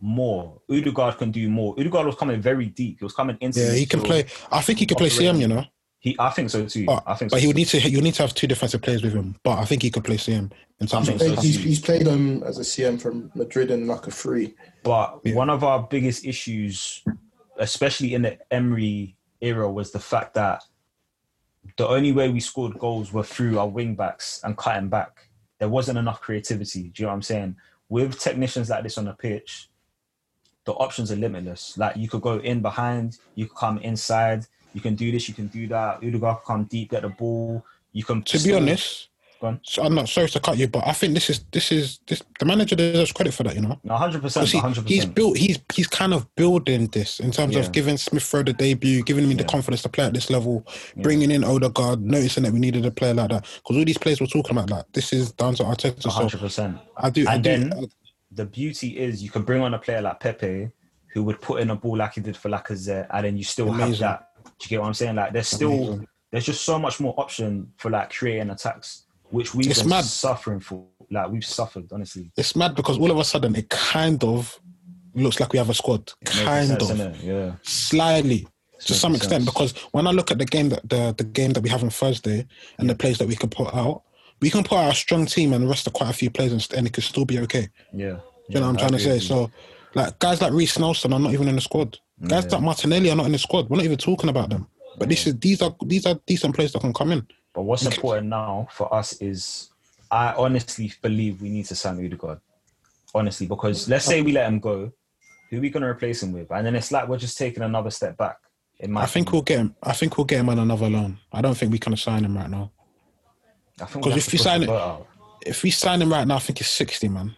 more. Odegaard can do more. Odegaard was coming very deep. He was coming into. Yeah, he can play. I think he can play CM. You know, He, I think so too. but, I think so. but he would too. need to. You need to have two defensive players with him. But I think he could play CM in terms think of. so. He's, he's played um as a CM from Madrid and like a free. But one of our biggest issues, especially in the Emery era, was the fact that the only way we scored goals were through our wing backs and cutting back. There wasn't enough creativity. Do you know what I'm saying? With technicians like this on the pitch, the options are limitless. Like you could go in behind, you could come inside, you can do this, you can do that. Odegaard can come deep, get the ball. You can. To be honest, Go on. so I'm not sorry to cut you, but I think this is this is this the manager deserves credit for that. You know. no, hundred percent, he's built he's he's kind of building this in terms Yeah. of giving Smith Rowe the debut, giving him the confidence to play at this level, bringing in Odegaard, noticing that we needed a player like that. Because all these players were talking about that. This is down to Arteta. hundred So percent. I do. I do. then the beauty is you can bring on a player like Pepe who would put in a ball like he did for Lacazette, and then you still have that. Do you get what I'm saying? Like there's still there's just so much more option for like creating attacks, which we've It's been mad. suffering for. Like we've suffered, honestly. it's mad because all of a sudden it kind of looks like we have a squad. Kind sense, of. Yeah. slightly to some extent sense. because when I look at the game that the, the game that we have on Thursday and the players that we can put out, we can put out a strong team and rest of quite a few players and, and it could still be okay. Yeah. You know what I'm trying to say? So, like guys like Reiss Nelson are not even in the squad. Guys like Martinelli are not in the squad. We're not even talking about them. But this is these are these are decent players that can come in. But what's important now for us is I honestly believe we need to sign Odegaard. Honestly, because let's say we let him go, who are we gonna replace him with? And then it's like we're just taking another step back. In my I think opinion. we'll get him. I think we'll get him on another loan. I don't think we can sign him right now. I think 'Cause we if to sign the it- If we sign him right now, I think it's sixty, man.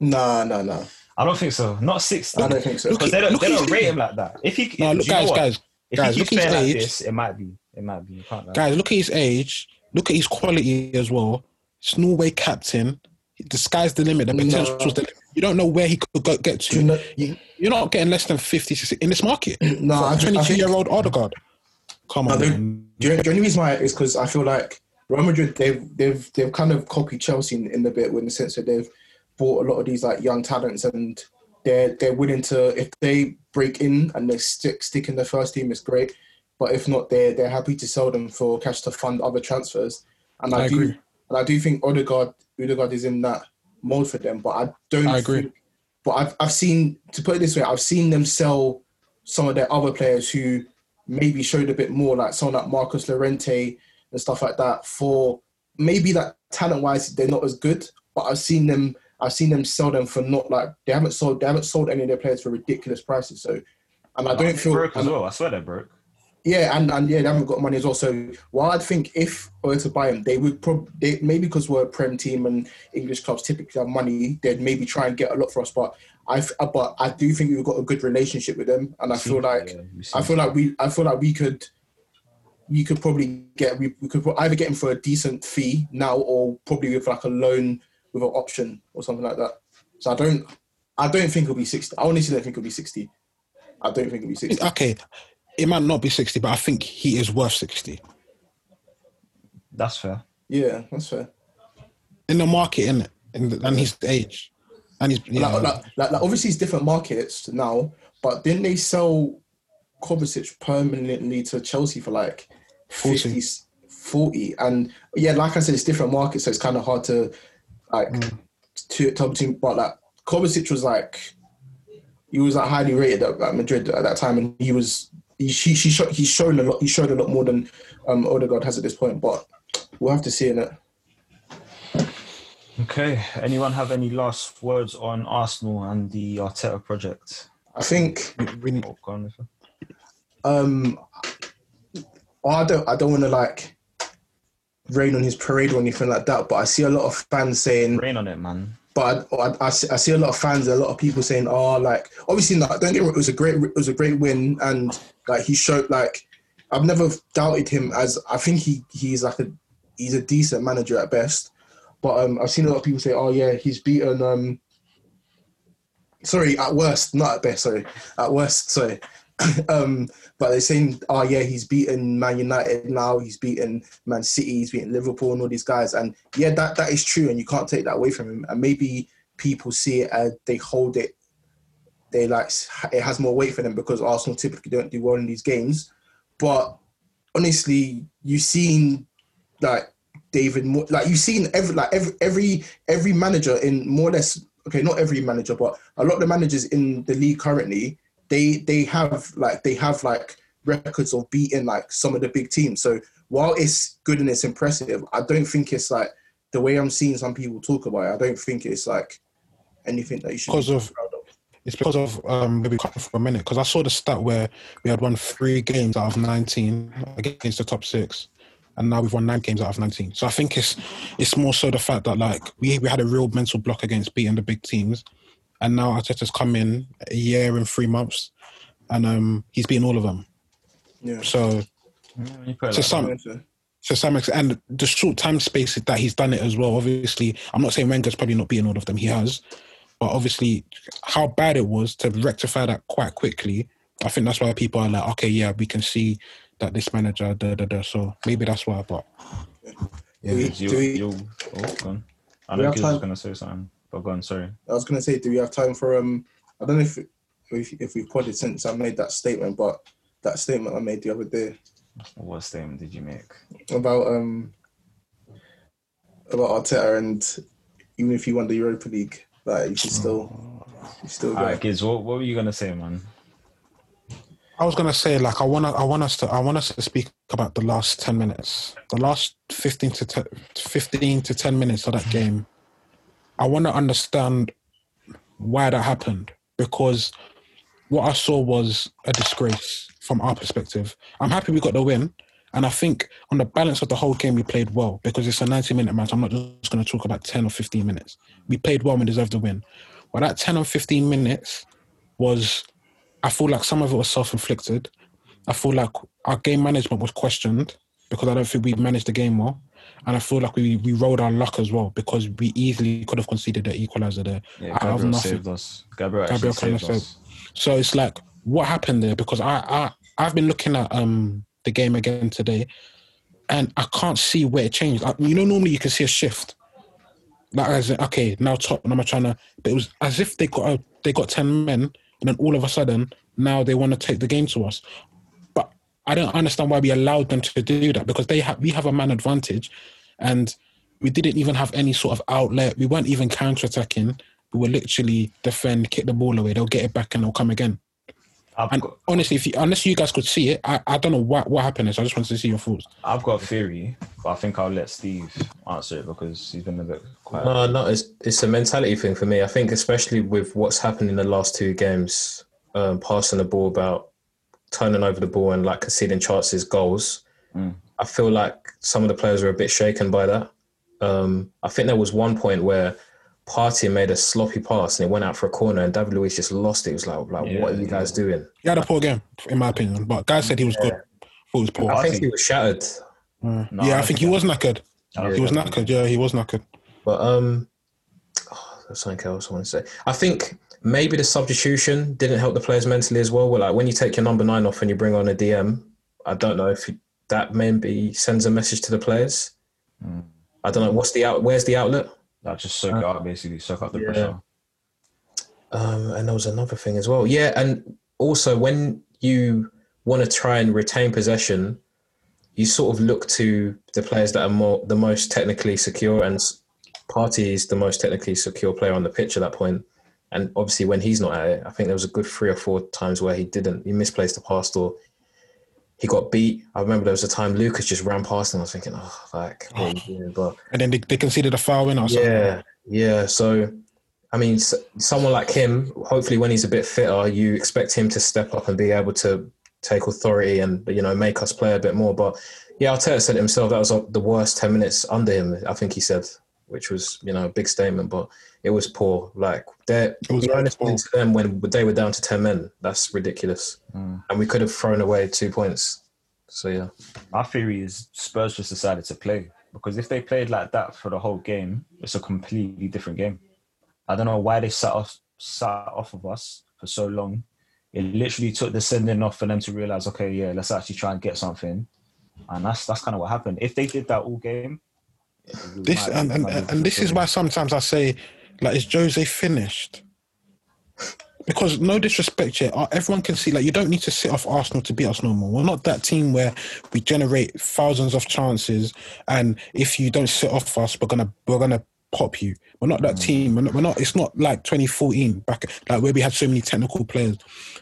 Nah, nah, nah. I don't think so. Not sixty. I don't think so. Because they don't, they don't rate him like that. If he, No, look, do guys, guys, if guys, he look at his like age. this, it might be. It might be. Can't. Guys, look at his age. Look at his quality as well. It's Norway captain. The sky's the limit. The potential's the limit. You don't know where he could go, get to. Do you know- You, you're not getting less than 50 60 in this market. No, I think- I 22 think- year old Odegaard. Come on, think- man. Do the only reason why is because I feel like Real Madrid they've they've they've kind of copied Chelsea in, in the bit in the sense that they've bought a lot of these like young talents and they're they're willing to if they break in and they stick stick in the first team it's great, but if not they're they're happy to sell them for cash to fund other transfers. And I, I do agree. and I do think Odegaard Odegaard is in that mode for them, but I don't. I agree. think- but I've I've seen to put it this way, I've seen them sell some of their other players who maybe showed a bit more, like someone like Marcos Llorente and stuff like that. For maybe that talent wise, they're not as good, but I've seen them. I've seen them sell them for not like they haven't sold. They haven't sold any of their players for ridiculous prices. So, and I oh, don't feel broke as well. I swear they're broke. yeah, and, and yeah, they haven't got money as well. So while I think if I were to buy them, they would probably maybe because we're a prem team and English clubs typically have money, they'd maybe try and get a lot for us. But I uh, but I do think we've got a good relationship with them, and I feel like Yeah, we I feel like we I feel like we could we could probably get we, we could either get him for a decent fee now or probably with like a loan with an option or something like that. So I don't I don't think it'll be sixty. I honestly don't think it'll be sixty. I don't think it'll be sixty. Okay, it might not be 60, but I think he is worth 60. That's fair. Yeah, that's fair. In the market, in it, and his age. And he's, yeah, like, like, like, like obviously it's different markets now, but didn't they sell Kovacic permanently to Chelsea for like 40. 50, 40? And yeah, like I said, it's different markets, so it's kind of hard to like to top team. But like Kovacic was like he was like highly rated at, at Madrid at that time, and he was he she, she showed he's shown a lot. He showed a lot more than um, Odegaard has at this point. But we'll have to see in it. Okay. Anyone have any last words on Arsenal and the Arteta project? I think we, go on, Nifa. um I don't I don't want to like rain on his parade or anything like that, but I see a lot of fans saying, Rain on it, man. but I, I, I, see, I see a lot of fans, a lot of people saying, oh, like obviously not. Don't get me it was a great it was a great win, and like he showed like I've never doubted him as I think he he's like a he's a decent manager at best, But um, I've seen a lot of people say, "Oh yeah, he's beaten." Um, sorry, at worst, not at best. Sorry, at worst. Sorry. um, but they're saying, "Oh yeah, he's beaten Man United now. He's beaten Man City. He's beaten Liverpool and all these guys." And yeah, that that is true, and you can't take that away from him. And maybe people see it as they hold it. They like it has more weight for them because Arsenal typically don't do well in these games. But honestly, you've seen like David, like you've seen every like every every every manager in more or less okay, not every manager, but a lot of the managers in the league currently, they they have like they have like records of beating like some of the big teams. So while it's good and it's impressive, I don't think it's like the way I'm seeing some people talk about it. I don't think it's like anything that you should Because be of- proud of. It's because of um, maybe cut for a minute because I saw the stat where we had won three games out of nineteen against the top six, and now we've won nine games out of nineteen. So I think it's it's more so the fact that like we we had a real mental block against beating the big teams, and now Arteta's come in a year and three months, and um, he's beaten all of them. Yeah. So You put to like some Yeah, so- to some extent, and the short time space that he's done it as well. Obviously, I'm not saying Wenger's probably not beating all of them. He has, but obviously, how bad it was to rectify that quite quickly. I think that's why people are like, okay, yeah, we can see that this manager, da da da. So maybe that's why. But Do we- You, do we- you, oh. I know have Gidz was going to say something, but go on, sorry. I was gonna say, do we have time for um? I don't know if if, if we've podded since I made that statement, but that statement I made the other day What statement did you make? about um about Arteta and even if you won the Europa League, like you should still you still All go. right, Gidz, what, what were you going to say, man? I was gonna say, like, I wanna, I want us to, I want us to speak about the last ten minutes, the last fifteen to 10, fifteen to ten minutes of that game. I want to understand why that happened because what I saw was a disgrace from our perspective. I'm happy we got the win, and I think on the balance of the whole game we played well because it's a 90 minute match. I'm not just going to talk about 10 or 15 minutes. We played well and deserved the win. But that 10 or 15 minutes was I feel like some of it was self inflicted. I feel like our game management was questioned because I don't think we managed the game well. And I feel like we, we rolled our luck as well because we easily could have conceded the equaliser there. Yeah, Gabriel saved us. Gabriel Gabriel saved us. So it's like what happened there because I, I I've been looking at um the game again today and I can't see where it changed. I, you know, normally you can see a shift. Like as in, okay, now Tottenham are trying to, but it was as if they got a, they got ten men, and then all of a sudden now they want to take the game to us. But I don't understand why we allowed them to do that because they have we have a man advantage, and we didn't even have any sort of outlet. We weren't even counter attacking. We were literally defend, kick the ball away. They'll get it back and they'll come again. I've And got, honestly, if you, unless you guys could see it, I, I don't know what what happened. So I just wanted to see your thoughts. I've got a theory, but I think I'll let Steve answer it because he's been a bit quiet. No, no, it's it's a mentality thing for me. I think especially with what's happened in the last two games, um, passing the ball about, turning over the ball and like conceding chances, goals. Mm. I feel like some of the players are a bit shaken by that. Um, I think there was one point where Partey made a sloppy pass and it went out for a corner and David Luiz just lost it. He was like, like Yeah, what are you guys doing? He had a poor game, in my opinion. But guys said he was good. Thought he was poor. I think think- he was shattered. Mm. No, yeah, I, I think think he was knackered. I He was think- knackered. Yeah, he was knackered. But um, oh, there's something else I want to say. I think maybe the substitution didn't help the players mentally as well. Well, like when you take your number nine off and you bring on a DM, I don't know if that maybe sends a message to the players. Mm. I don't know what's the out. Where's the outlet? That just soak it up, basically, soak up the Yeah. pressure. Um, and there was another thing as well. Yeah, and also when you want to try and retain possession, you sort of look to the players that are more the most technically secure, and Partey is the most technically secure player on the pitch at that point. And obviously, when he's not at it, I think there was a good three or four times where he didn't. He misplaced the pass or he got beat. I remember there was a time Lucas just ran past him. I was thinking, oh, like, what are you doing? But And then they, they conceded a foul in or something. yeah, yeah. So, I mean, s- someone like him, hopefully, when he's a bit fitter, you expect him to step up and be able to take authority and you know make us play a bit more. But yeah, Arteta said it himself that was uh, the worst ten minutes under him. I think he said, which was you know a big statement, but it was poor. Like they're It was we're very only to them when they were down to ten men. That's ridiculous, Mm. and we could have thrown away two points. So yeah, My theory is Spurs just decided to play because if they played like that for the whole game, it's a completely different game. I don't know why they sat off sat off of us for so long. It literally took the sending off for them to realize, okay, yeah, let's actually try and get something, and that's that's kind of what happened. If they did that all game, This and, and, and, this is why sometimes I say, like, is Jose finished? Because no disrespect here, everyone can see like you don't need to sit off Arsenal to beat us no more. We're not that team where we generate thousands of chances, and if you don't sit off us, we're gonna we're gonna pop you. We're not that team. We're not, we're not. It's not like 2014 back like where we had so many technical players.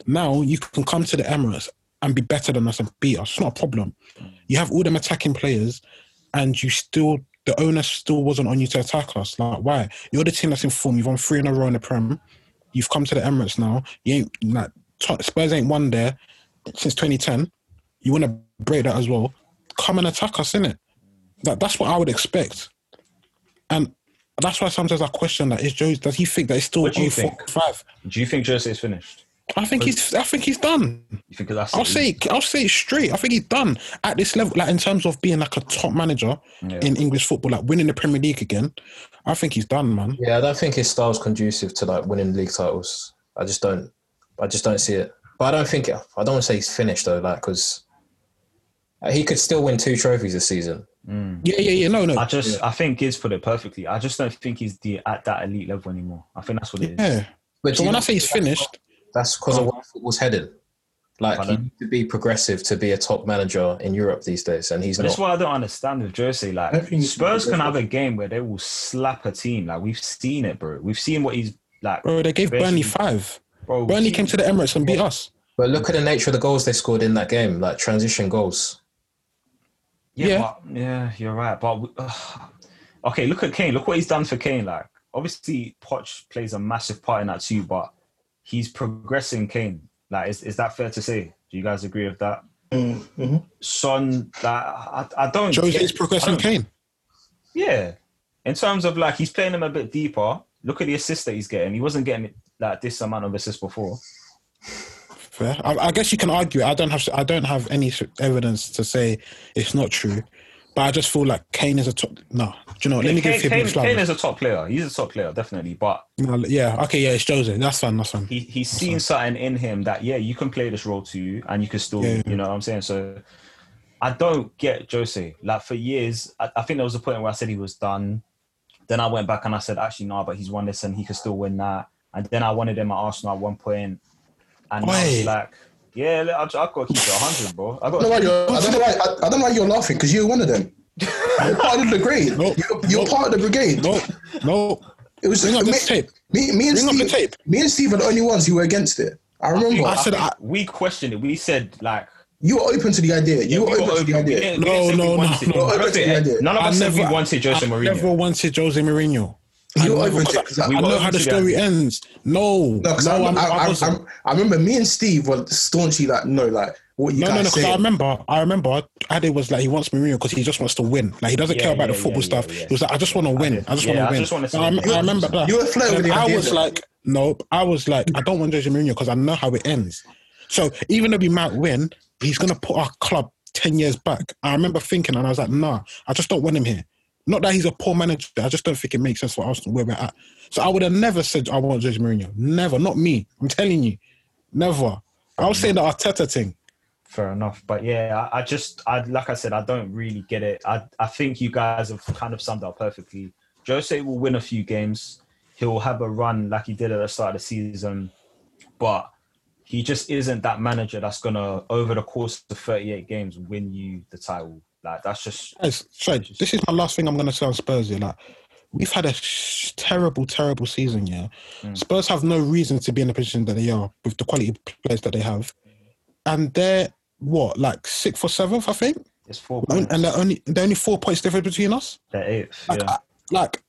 Now you can come to the Emirates and be better than us and beat us. It's not a problem. You have all them attacking players, and you still the owner still wasn't on you to attack us. Like why? You're the team that's in form. You've won three in a row in the Prem. You've come to the Emirates now. You ain't like Spurs ain't won there since 2010. You want to break that as well. Come and attack us, innit? That that's what I would expect. And that's why sometimes I question that is Joe does he think that it's still What do you 04, think? 5? Do you think Jose is finished? I think he's I think he's done. You think that's I'll say I'll say it straight. I think he's done at this level, like in terms of being like a top manager Yeah. in English football, like winning the Premier League again. I think he's done, man. Yeah, I don't think his style's conducive to like winning league titles. I just don't. I just don't see it. But I don't think. I don't want to say he's finished though, like because he could still win two trophies this season. Mm. Yeah, yeah, yeah. No, no. I just I think Gidz put it perfectly. I just don't think he's the at that elite level anymore. I think that's what it is. yeah. But So when I say he's finished, that's because of where football's headed. Like you need to be progressive to be a top manager in Europe these days, and he's But that's not. why I don't understand with Jose. I Like Spurs can have a game where they will slap a team. Like we've seen it, bro. We've seen what he's like. bro, they gave Burnley five. Bro, Burnley came to the Emirates and beat us. But look at the nature of the goals they scored in that game, like transition goals. Yeah, Yeah. But, yeah, you're right. But we- ugh. okay, look at Kane. Look what he's done for Kane. Like obviously, Poch plays a massive part in that too. But he's progressing Kane. Like, is, is that fair to say? Do you guys agree with that? Mm-hmm. Son, that I, I don't. Jose get- is progressing I Kane. Yeah, in terms of like he's playing him a bit deeper. Look at the assist that he's getting. He wasn't getting like this amount of assists before. Fair. I, I guess you can argue. I don't have. I don't have any evidence to say it's not true, but I just feel like Kane is a top. No, do you know? what? Let me Kane, give him Kane, Kane is a top player. He's a top player, definitely. But No, yeah. Okay. Yeah. It's Jose. That's fine. That's fine. he, he's seen something in him that yeah, you can play this role too, and you can still, Yeah. you know what I'm saying. So I don't get Jose. Like for years, I, I think there was a point where I said he was done. Then I went back and I said, actually, no, but he's won this and he can still win that. And then I wanted him at Arsenal at one point, and now it's Oi. like, yeah, I, I've got to keep it 100, bro. I I don't know why got. you're, I don't know why, I, I don't know why you're laughing because you're one of them. You're part of the brigade. Nope. You're, you're Nope. part of the brigade. No, no. It was Bring up me, the tape. me, me and Bring up the Steve. tape. Me and Steve are the only ones who were against it. I remember I said think I- we questioned it. We said like. you were open to the idea. You were we open to the idea. No, didn't say we no, no, no. I don't think- None of us said we wanted Jose I Mourinho. never wanted Jose Mourinho. I, You were never- open to it, 'cause 'cause I, I- we I were know how the story idea. ends. No, No, 'cause no, I, I'm, I, I, I, wasn't. I, I remember me and Steve were staunchly like, no, like what you No, no, no. guys Because say. I remember, I remember, Ade was like, he wants Mourinho because he just wants to win. Like he doesn't Yeah, care about yeah, the football yeah, stuff. yeah, yeah. He was like, I just want to win. I just Yeah, want to win. just wanna see I, him. I remember that. You were flirting with And the I idea, was though. like, no. I was like, I don't want Jose Mourinho because I know how it ends. So even though we might win, he's gonna put our club ten years back. I remember thinking, and I was like, nah, I just don't want him here. Not that he's a poor manager. I just don't think it makes sense for Arsenal where we're at. So I would have never said I want Jose Mourinho. Never. Not me. I'm telling you. Never. I was saying the Arteta thing. Fair enough, but yeah, I, I just, I like I said, I don't really get it. I, I think you guys have kind of summed up perfectly. Jose will win a few games. He'll have a run like he did at the start of the season, but he just isn't that manager that's gonna, over the course of 38 games, win you the title. Like that's just Guys, sorry, this is my last thing I'm going to say on Spurs. Yeah, like we've had a sh- terrible, terrible season. Yeah, mm. Spurs have no reason to be in the position that they are with the quality players that they have, and they're what like sixth or seventh, I think, it's four and points. they're only they're only four points difference between us. They're eighth. Like, Yeah. I- like,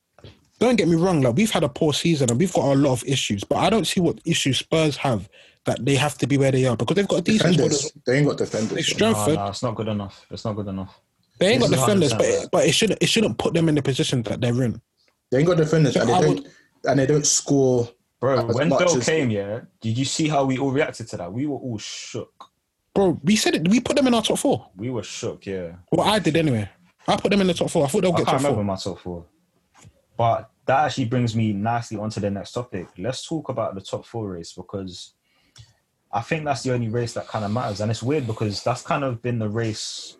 don't get me wrong. Like we've had a poor season and we've got a lot of issues, but I don't see what issues Spurs have that they have to be where they are because they've got a decent defenders. as- They ain't got defenders. They so. No, no, it's not good enough. It's not good enough. They ain't got This is defenders, but it, but it shouldn't it shouldn't put them in the position that they're in. They ain't got defenders, and they I don't. would- And they don't score. Bro, As when much Bale as- came, yeah, did you see how we all reacted to that? We were all shook. Bro, we said it. We put them in our top four. We were shook, yeah. Well, I did anyway. I put them in the top four. I thought they'll I get can't top remember four. my top four. But that actually brings me nicely onto the next topic. Let's talk about the top four race because I think that's the only race that kind of matters. And it's weird because that's kind of been the race,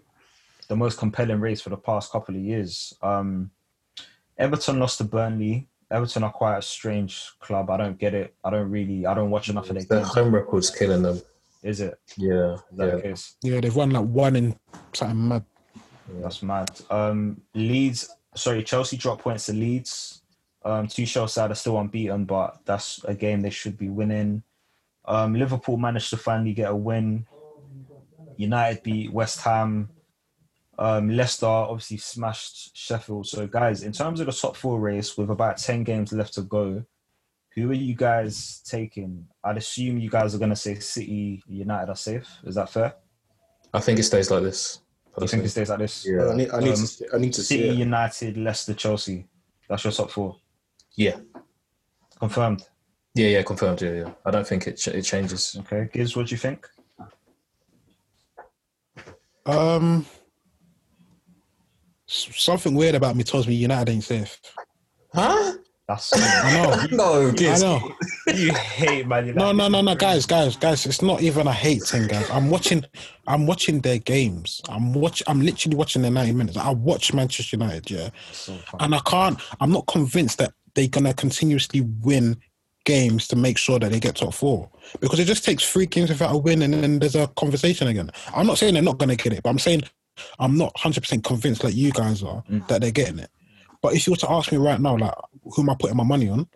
the most compelling race for the past couple of years. Um, Everton lost to Burnley. Everton are quite a strange club. I don't get it. I don't really, I don't watch enough of their Their games. home record's killing them. Is it? Yeah, Is that yeah. the? Yeah, they've won like one in something mad. That's mad. Um, Leeds, sorry, Chelsea dropped points to Leeds. Um, Tuchel side are still unbeaten, but that's a game they should be winning. Um, Liverpool managed to finally get a win. United beat West Ham. Um, Leicester obviously smashed Sheffield. So, guys, in terms of the top four race, with about 10 games left to go, who are you guys taking? I'd assume you guys are going to say City, United are safe. Is that fair? I think it stays like this. You think it stays like this? Yeah. I need, I need Um, to, see- I need to see City, it. United, Leicester, Chelsea. That's your top four. Yeah, Confirmed. Yeah, yeah. Confirmed. Yeah, yeah. I don't think it ch- it changes. Okay. Gibbs, what do you think? Um, something weird about me tells me United ain't safe. Huh? That's I know. No, I know. you hate Man United. No, no, no, no, guys, guys, guys. It's not even a hate thing, guys. I'm watching. I'm watching their games. I'm watch. I'm literally watching their 90 minutes. I watch Manchester United, yeah, So and I can't. I'm not convinced that they're gonna continuously win games to make sure that they get top four because it just takes three games without a win and then there's a conversation again. I'm not saying they're not gonna get it, but I'm saying I'm not 100 percent convinced like you guys are that they're getting it. But if you were to ask me right now, like who am I putting my money on?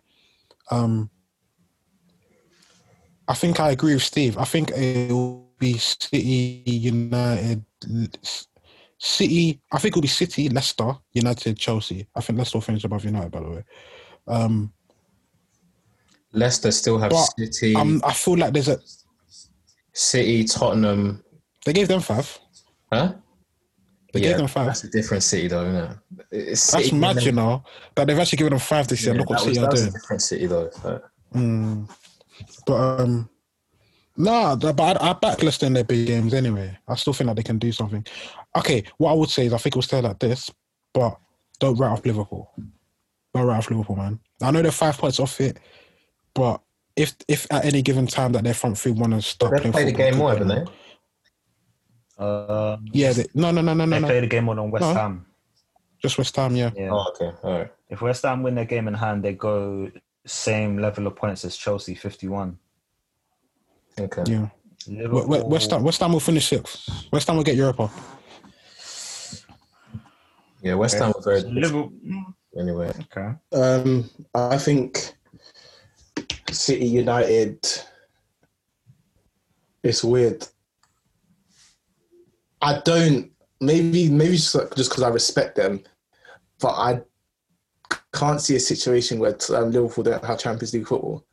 Um, I think I agree with Steve. I think it will be City, United, City. I think it will be City, Leicester, United, Chelsea. I think Leicester will finish above United, by the way. Um, Leicester still have But City, um, I feel like there's a. City, Tottenham. They gave them five. Huh? They gave them five. That's a different City, though, isn't it? It's That's City, mad, you know, that they've actually given them five this year. Yeah, Look what was, City are doing. a different City, though. so- Mm. But um, nah, but I, I back Leicester in their big games anyway. I still think that they can do something. Okay, what I would say is I think we'll stay like this, but don't write off Liverpool. Don't write off Liverpool, man. I know they're five points off it, but if if at any given time that their front three want to stop They've playing played the game keep more, going haven't they? Um, Yeah, they, no, no, no, no, no, they played a game more than West No. Ham. Just West Ham, yeah. Yeah. Oh, okay. All right. If West Ham win their game in hand, they go same level of points as Chelsea, fifty-one. Okay. Yeah. Liverpool, We- we- West Ham, West Ham will finish sixth. West Ham will get Europa. Yeah, West Ham were very Liverpool. anyway. Okay. Um, I think City United. It's weird. I don't. Maybe maybe just because I respect them, but I can't see a situation where um, Liverpool don't have Champions League football.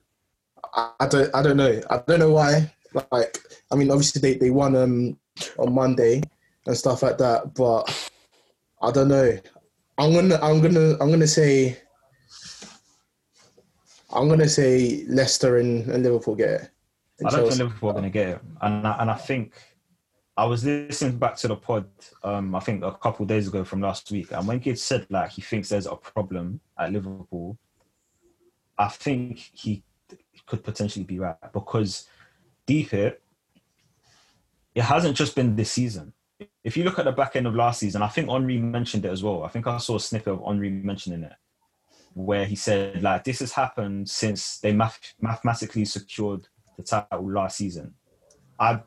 I, I don't. I don't know. I don't know why. Like, I mean, obviously they, they won um on Monday and stuff like that, but I don't know. I'm gonna. I'm gonna. I'm gonna say. I'm gonna say Leicester and, and Liverpool get it. And I don't think Liverpool are going to get it, and I, and I think I was listening back to the pod. Um, I think a couple of days ago from last week, and when Gibbs said like he thinks there's a problem at Liverpool, I think he could potentially be right because deep it, it hasn't just been this season. If you look at the back end of last season, I think Henry mentioned it as well. I think I saw a snippet of Henry mentioning it, where he said like this has happened since they math- mathematically secured the title last season. I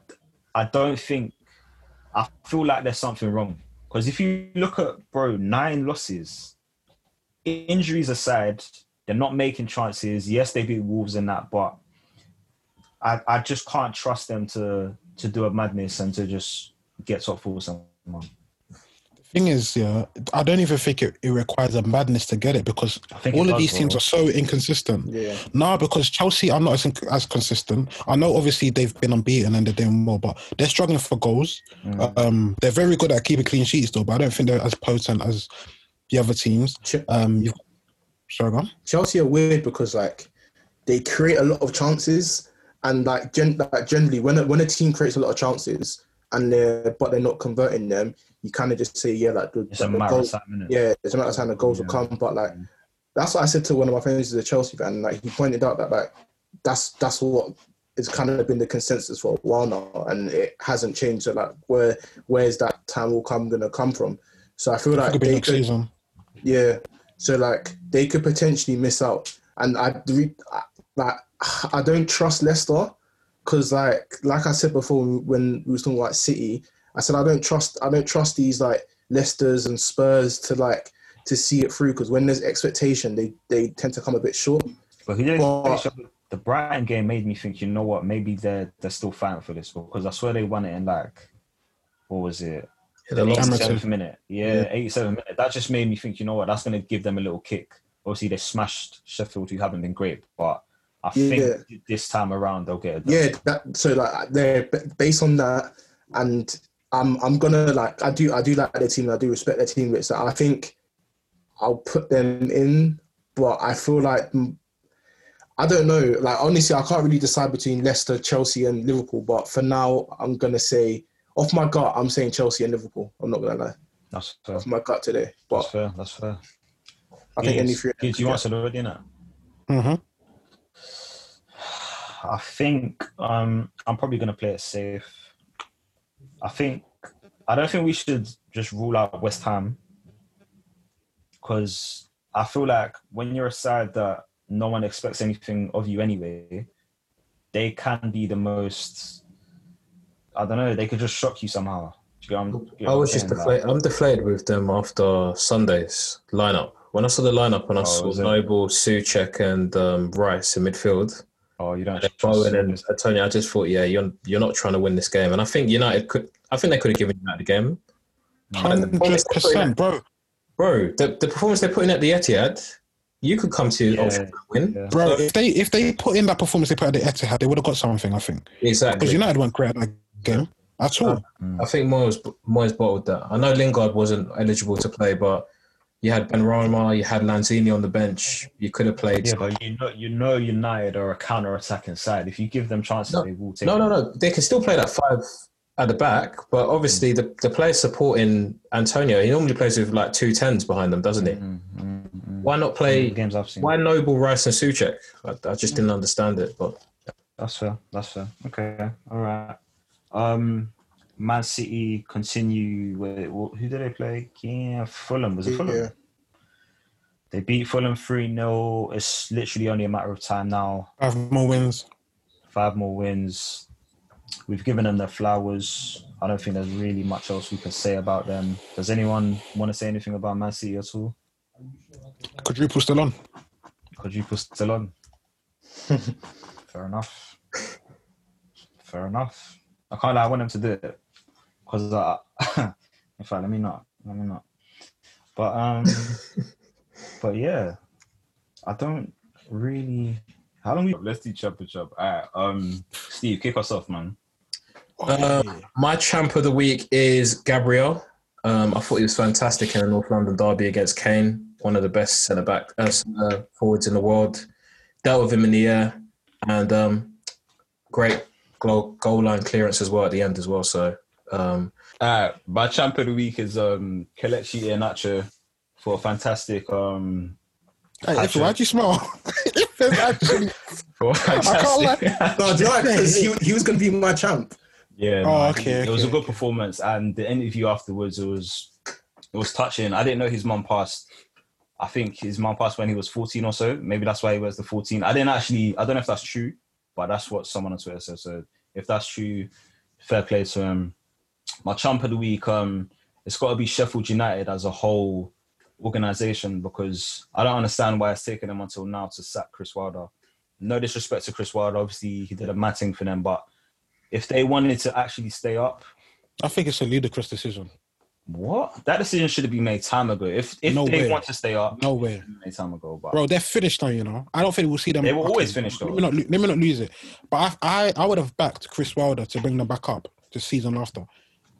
I don't think I feel like there's something wrong because if you look at bro nine losses, injuries aside, they're not making chances. Yes, they beat Wolves in that, but I I just can't trust them to to do a madness and to just get top four someone. Thing is, yeah, I don't even think it, it requires a madness to get it because all it of does, these teams bro. are so inconsistent. Yeah. No, because Chelsea are not as, as consistent. I know obviously they've been unbeaten and they're doing well, but they're struggling for goals. Mm. Um, they're very good at keeping clean sheets though, but I don't think they're as potent as the other teams. Ch- Um, you've, sorry, go on. Chelsea are weird because like they create a lot of chances and like, gen- like generally when a, when a team creates a lot of chances and they're but they're not converting them, you kind of just say, yeah, like the, It's like a the goals, of time, innit? yeah, it's a matter of time the goals will come. But like, that's what I said to one of my friends who's a Chelsea fan. Like, he pointed out that like that's that's what it's kind of been the consensus for a while now, and it hasn't changed. So like, where where's that time will come gonna come from? So I feel It like could be they next could, season. yeah. So like they could potentially miss out, and I I- like I don't trust Leicester because like like I said before when we was talking about City, I said I don't trust I don't trust these like Leicester's and Spurs to like to see it through because when there's expectation, they they tend to come a bit short. But he didn't But- the Brighton game made me think, you know what, maybe they're they're still fighting for this because I swear they won it in like what was it? Yeah, they lost. Amateur. 87th minute. Yeah, 87 minute. That just made me think, you know what, that's gonna give them a little kick. Obviously they smashed Sheffield who haven't been great, but I Yeah. think this time around they'll get it done. Yeah, that so like they're based on that, and I'm I'm gonna like I do I do like their team. I do respect their team, but so I think I'll put them in, but I feel like I don't know. Like honestly, I can't really decide between Leicester, Chelsea, and Liverpool. But for now, I'm gonna say off my gut, I'm saying Chelsea and Liverpool. I'm not gonna lie, That's fair. off my gut today. That's fair. That's fair. I think any Gibbs, three. Gibbs, you answered already, innit? hmm I think um, I'm probably going to play it safe. I think I don't think we should just rule out West Ham because I feel like when you're a side that no one expects anything of you anyway, they can be the most. I don't know. They could just shock you somehow. You I'm- you get I was just deflated. I'm deflated with them after Sunday's lineup. When I saw the lineup and I Oh, saw? Noble, Soucek, and um, Rice in midfield, oh, you don't. and then Bowen and Antonio, I just thought, yeah, you're you're not trying to win this game. And I think United could. I think they could have given United mm. the game. Hundred percent, bro. Bro, the, the performance they're putting at the Etihad, you could come to Yeah, Old and win. yeah. Bro, if they if they put in that performance they put at the Etihad, they would have got something. I think exactly because United weren't great at that game at all. I think Moyes Moyes bottled that. I know Lingard wasn't eligible to play, but you had Benrahma, you had Lanzini on the bench. You could have played. Yeah, but you know, you know, United are a counter-attacking side. If you give them chances, No, they will take. No, no, no. They can still play that five at the back, but obviously mm. the, the player supporting Antonio, he normally plays with like two tens behind them, doesn't he? Mm, mm, why not play? games I've seen. Why Noble, Rice, and Soucek? I, I just didn't understand it, but That's fair. That's fair. Okay. All right. Um, Man City continue with wh- who did they play? Yeah, Fulham. Was it Fulham? Yeah. They beat Fulham three 0 It's literally only a matter of time now. Five more wins. Five more wins. We've given them their flowers. I don't think there's really much else we can say about them. Does anyone want to say anything about Man City at all? Quadruple still on. Quadruple still on. Fair enough. Fair enough. I can't lie, I want them to do it. Because, uh, in fact, let me not. Let me not. But, um, but yeah, I don't really. How long we. Let's do chop and chop. All right. Um, Steve, kick us off, man. Uh, my champ of the week is Gabriel. Um, I thought he was fantastic in the North London derby against Kane, one of the best centre back uh, forwards in the world. Dealt with him in the air, and um, great goal, goal line clearance as well at the end as well. So um, Alright, my champ of the week is um Kelechi Iheanacho for a fantastic um Hey, if, Actually- why'd you smile? It's actually, for a can't fantastic No, do you know because he, he was gonna be my champ. Yeah, Oh, no, okay, It was a good performance, and the interview afterwards it was it was touching. I didn't know his mum passed. I think his mum passed when he was fourteen or so. Maybe that's why he wears the fourteen. I didn't actually. I don't know if that's true, but that's what someone on Twitter said. So if that's true, fair play to him. My champ of the week, um, it's got to be Sheffield United as a whole organization because I don't understand why it's taken them until now to sack Chris Wilder. No disrespect to Chris Wilder, obviously he did a matting for them, but if they wanted to actually stay up, I think it's a ludicrous decision. what that decision should have been made time ago. If if No they way. want to stay up, No way. it should have been made time ago. But Bro, they're finished now, you know. I don't think we'll see them. They were always okay, finished, Let though. me, not, let me not lose it. But I, I, I would have backed Chris Wilder to bring them back up the season after.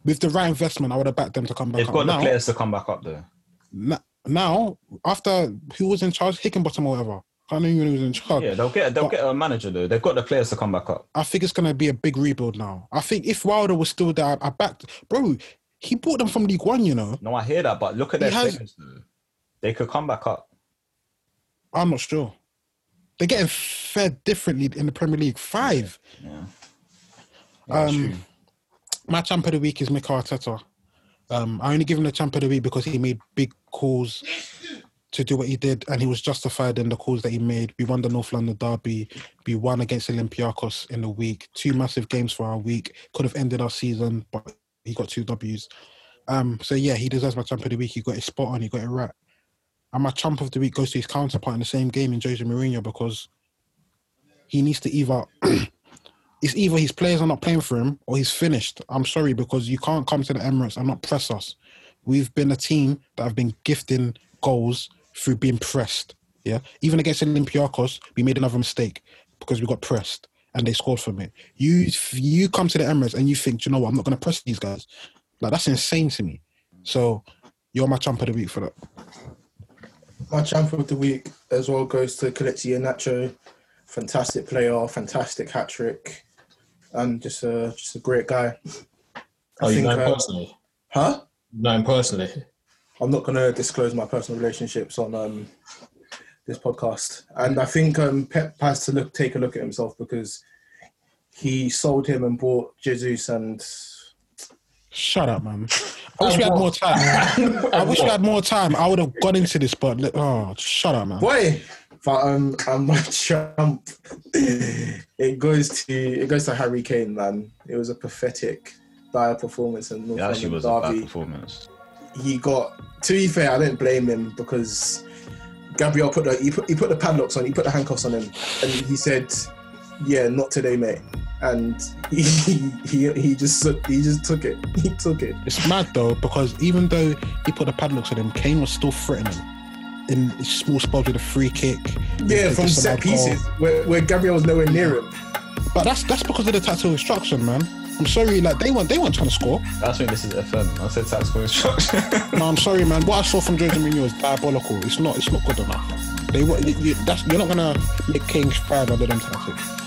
With the right investment, I would have backed them to come back they've up. got the now, players to come back up though. na- now, after who was in charge, Heckingbottom or whatever. I don't know he was in charge. Yeah, they'll get they'll But- get a manager though. They've got the players to come back up. I think it's gonna be a big rebuild now. I think if Wilder was still there, I backed, bro. he bought them from League One. You know, No, I hear that, but look at their has- figures. though. They could come back up. I'm not sure. They're getting fed differently in the Premier League. Five. Yeah. That's Um, true. My champ of the week is Mikel Arteta. Um, I only give him the champ of the week because he made big calls to do what he did, and he was justified in the calls that he made. We won the North London derby. We won against Olympiacos in the week. Two massive games for our week. Could have ended our season, but he got two Ws. Um, so yeah, he deserves my champ of the week. He got it spot on. He got it right. And my champ of the week goes to his counterpart in the same game in Jose Mourinho because he needs to either it's either his players are not playing for him or he's finished. I'm sorry because you can't come to the Emirates and not press us. We've been a team that have been gifting goals through being pressed. Yeah, even against Olympiacos, we made another mistake because we got pressed and they scored from it. You you come to the Emirates and you think, "Do you know what, I'm not going to press these guys. Like that's insane to me. So you're my champ of the week for that. My champ of the week as well goes to Kelechi Iheanacho. Fantastic player, fantastic hat trick, and just a just a great guy. I Oh, you think, know him uh, personally? huh? Know him personally? I'm not going to disclose my personal relationships on um, this podcast, and I think um, Pep has to look take a look at himself because he sold him and bought Jesus, and Shut up, man. I wish we had more time. I wish we had more time. I would have got into this, but oh, shut up, man. boy. But um, and my champ, it goes to it goes to Harry Kane, man. It was a pathetic, dire performance in North It actually London was a bad derby. performance. he got to be fair, I don't blame him because Gabriel put the he put he put the padlocks on, he put the handcuffs on him, and he said, "Yeah, not today, mate." And he he he just he just took it. He took it. It's mad though because even though he put the padlocks on him, Kane was still threatening in small spots with a free kick. Yeah, from set pieces where, where Gabriel was nowhere near him. But that's that's because of the tactical instruction, man. I'm sorry, like they weren't they weren't trying to score. That's when this is FM. I said tactical instruction. No, I'm sorry, man. What I saw from Jose Mourinho is diabolical. It's not it's not good enough. They wa- you, you, that's, you're not gonna make Kings thrive under them tactics.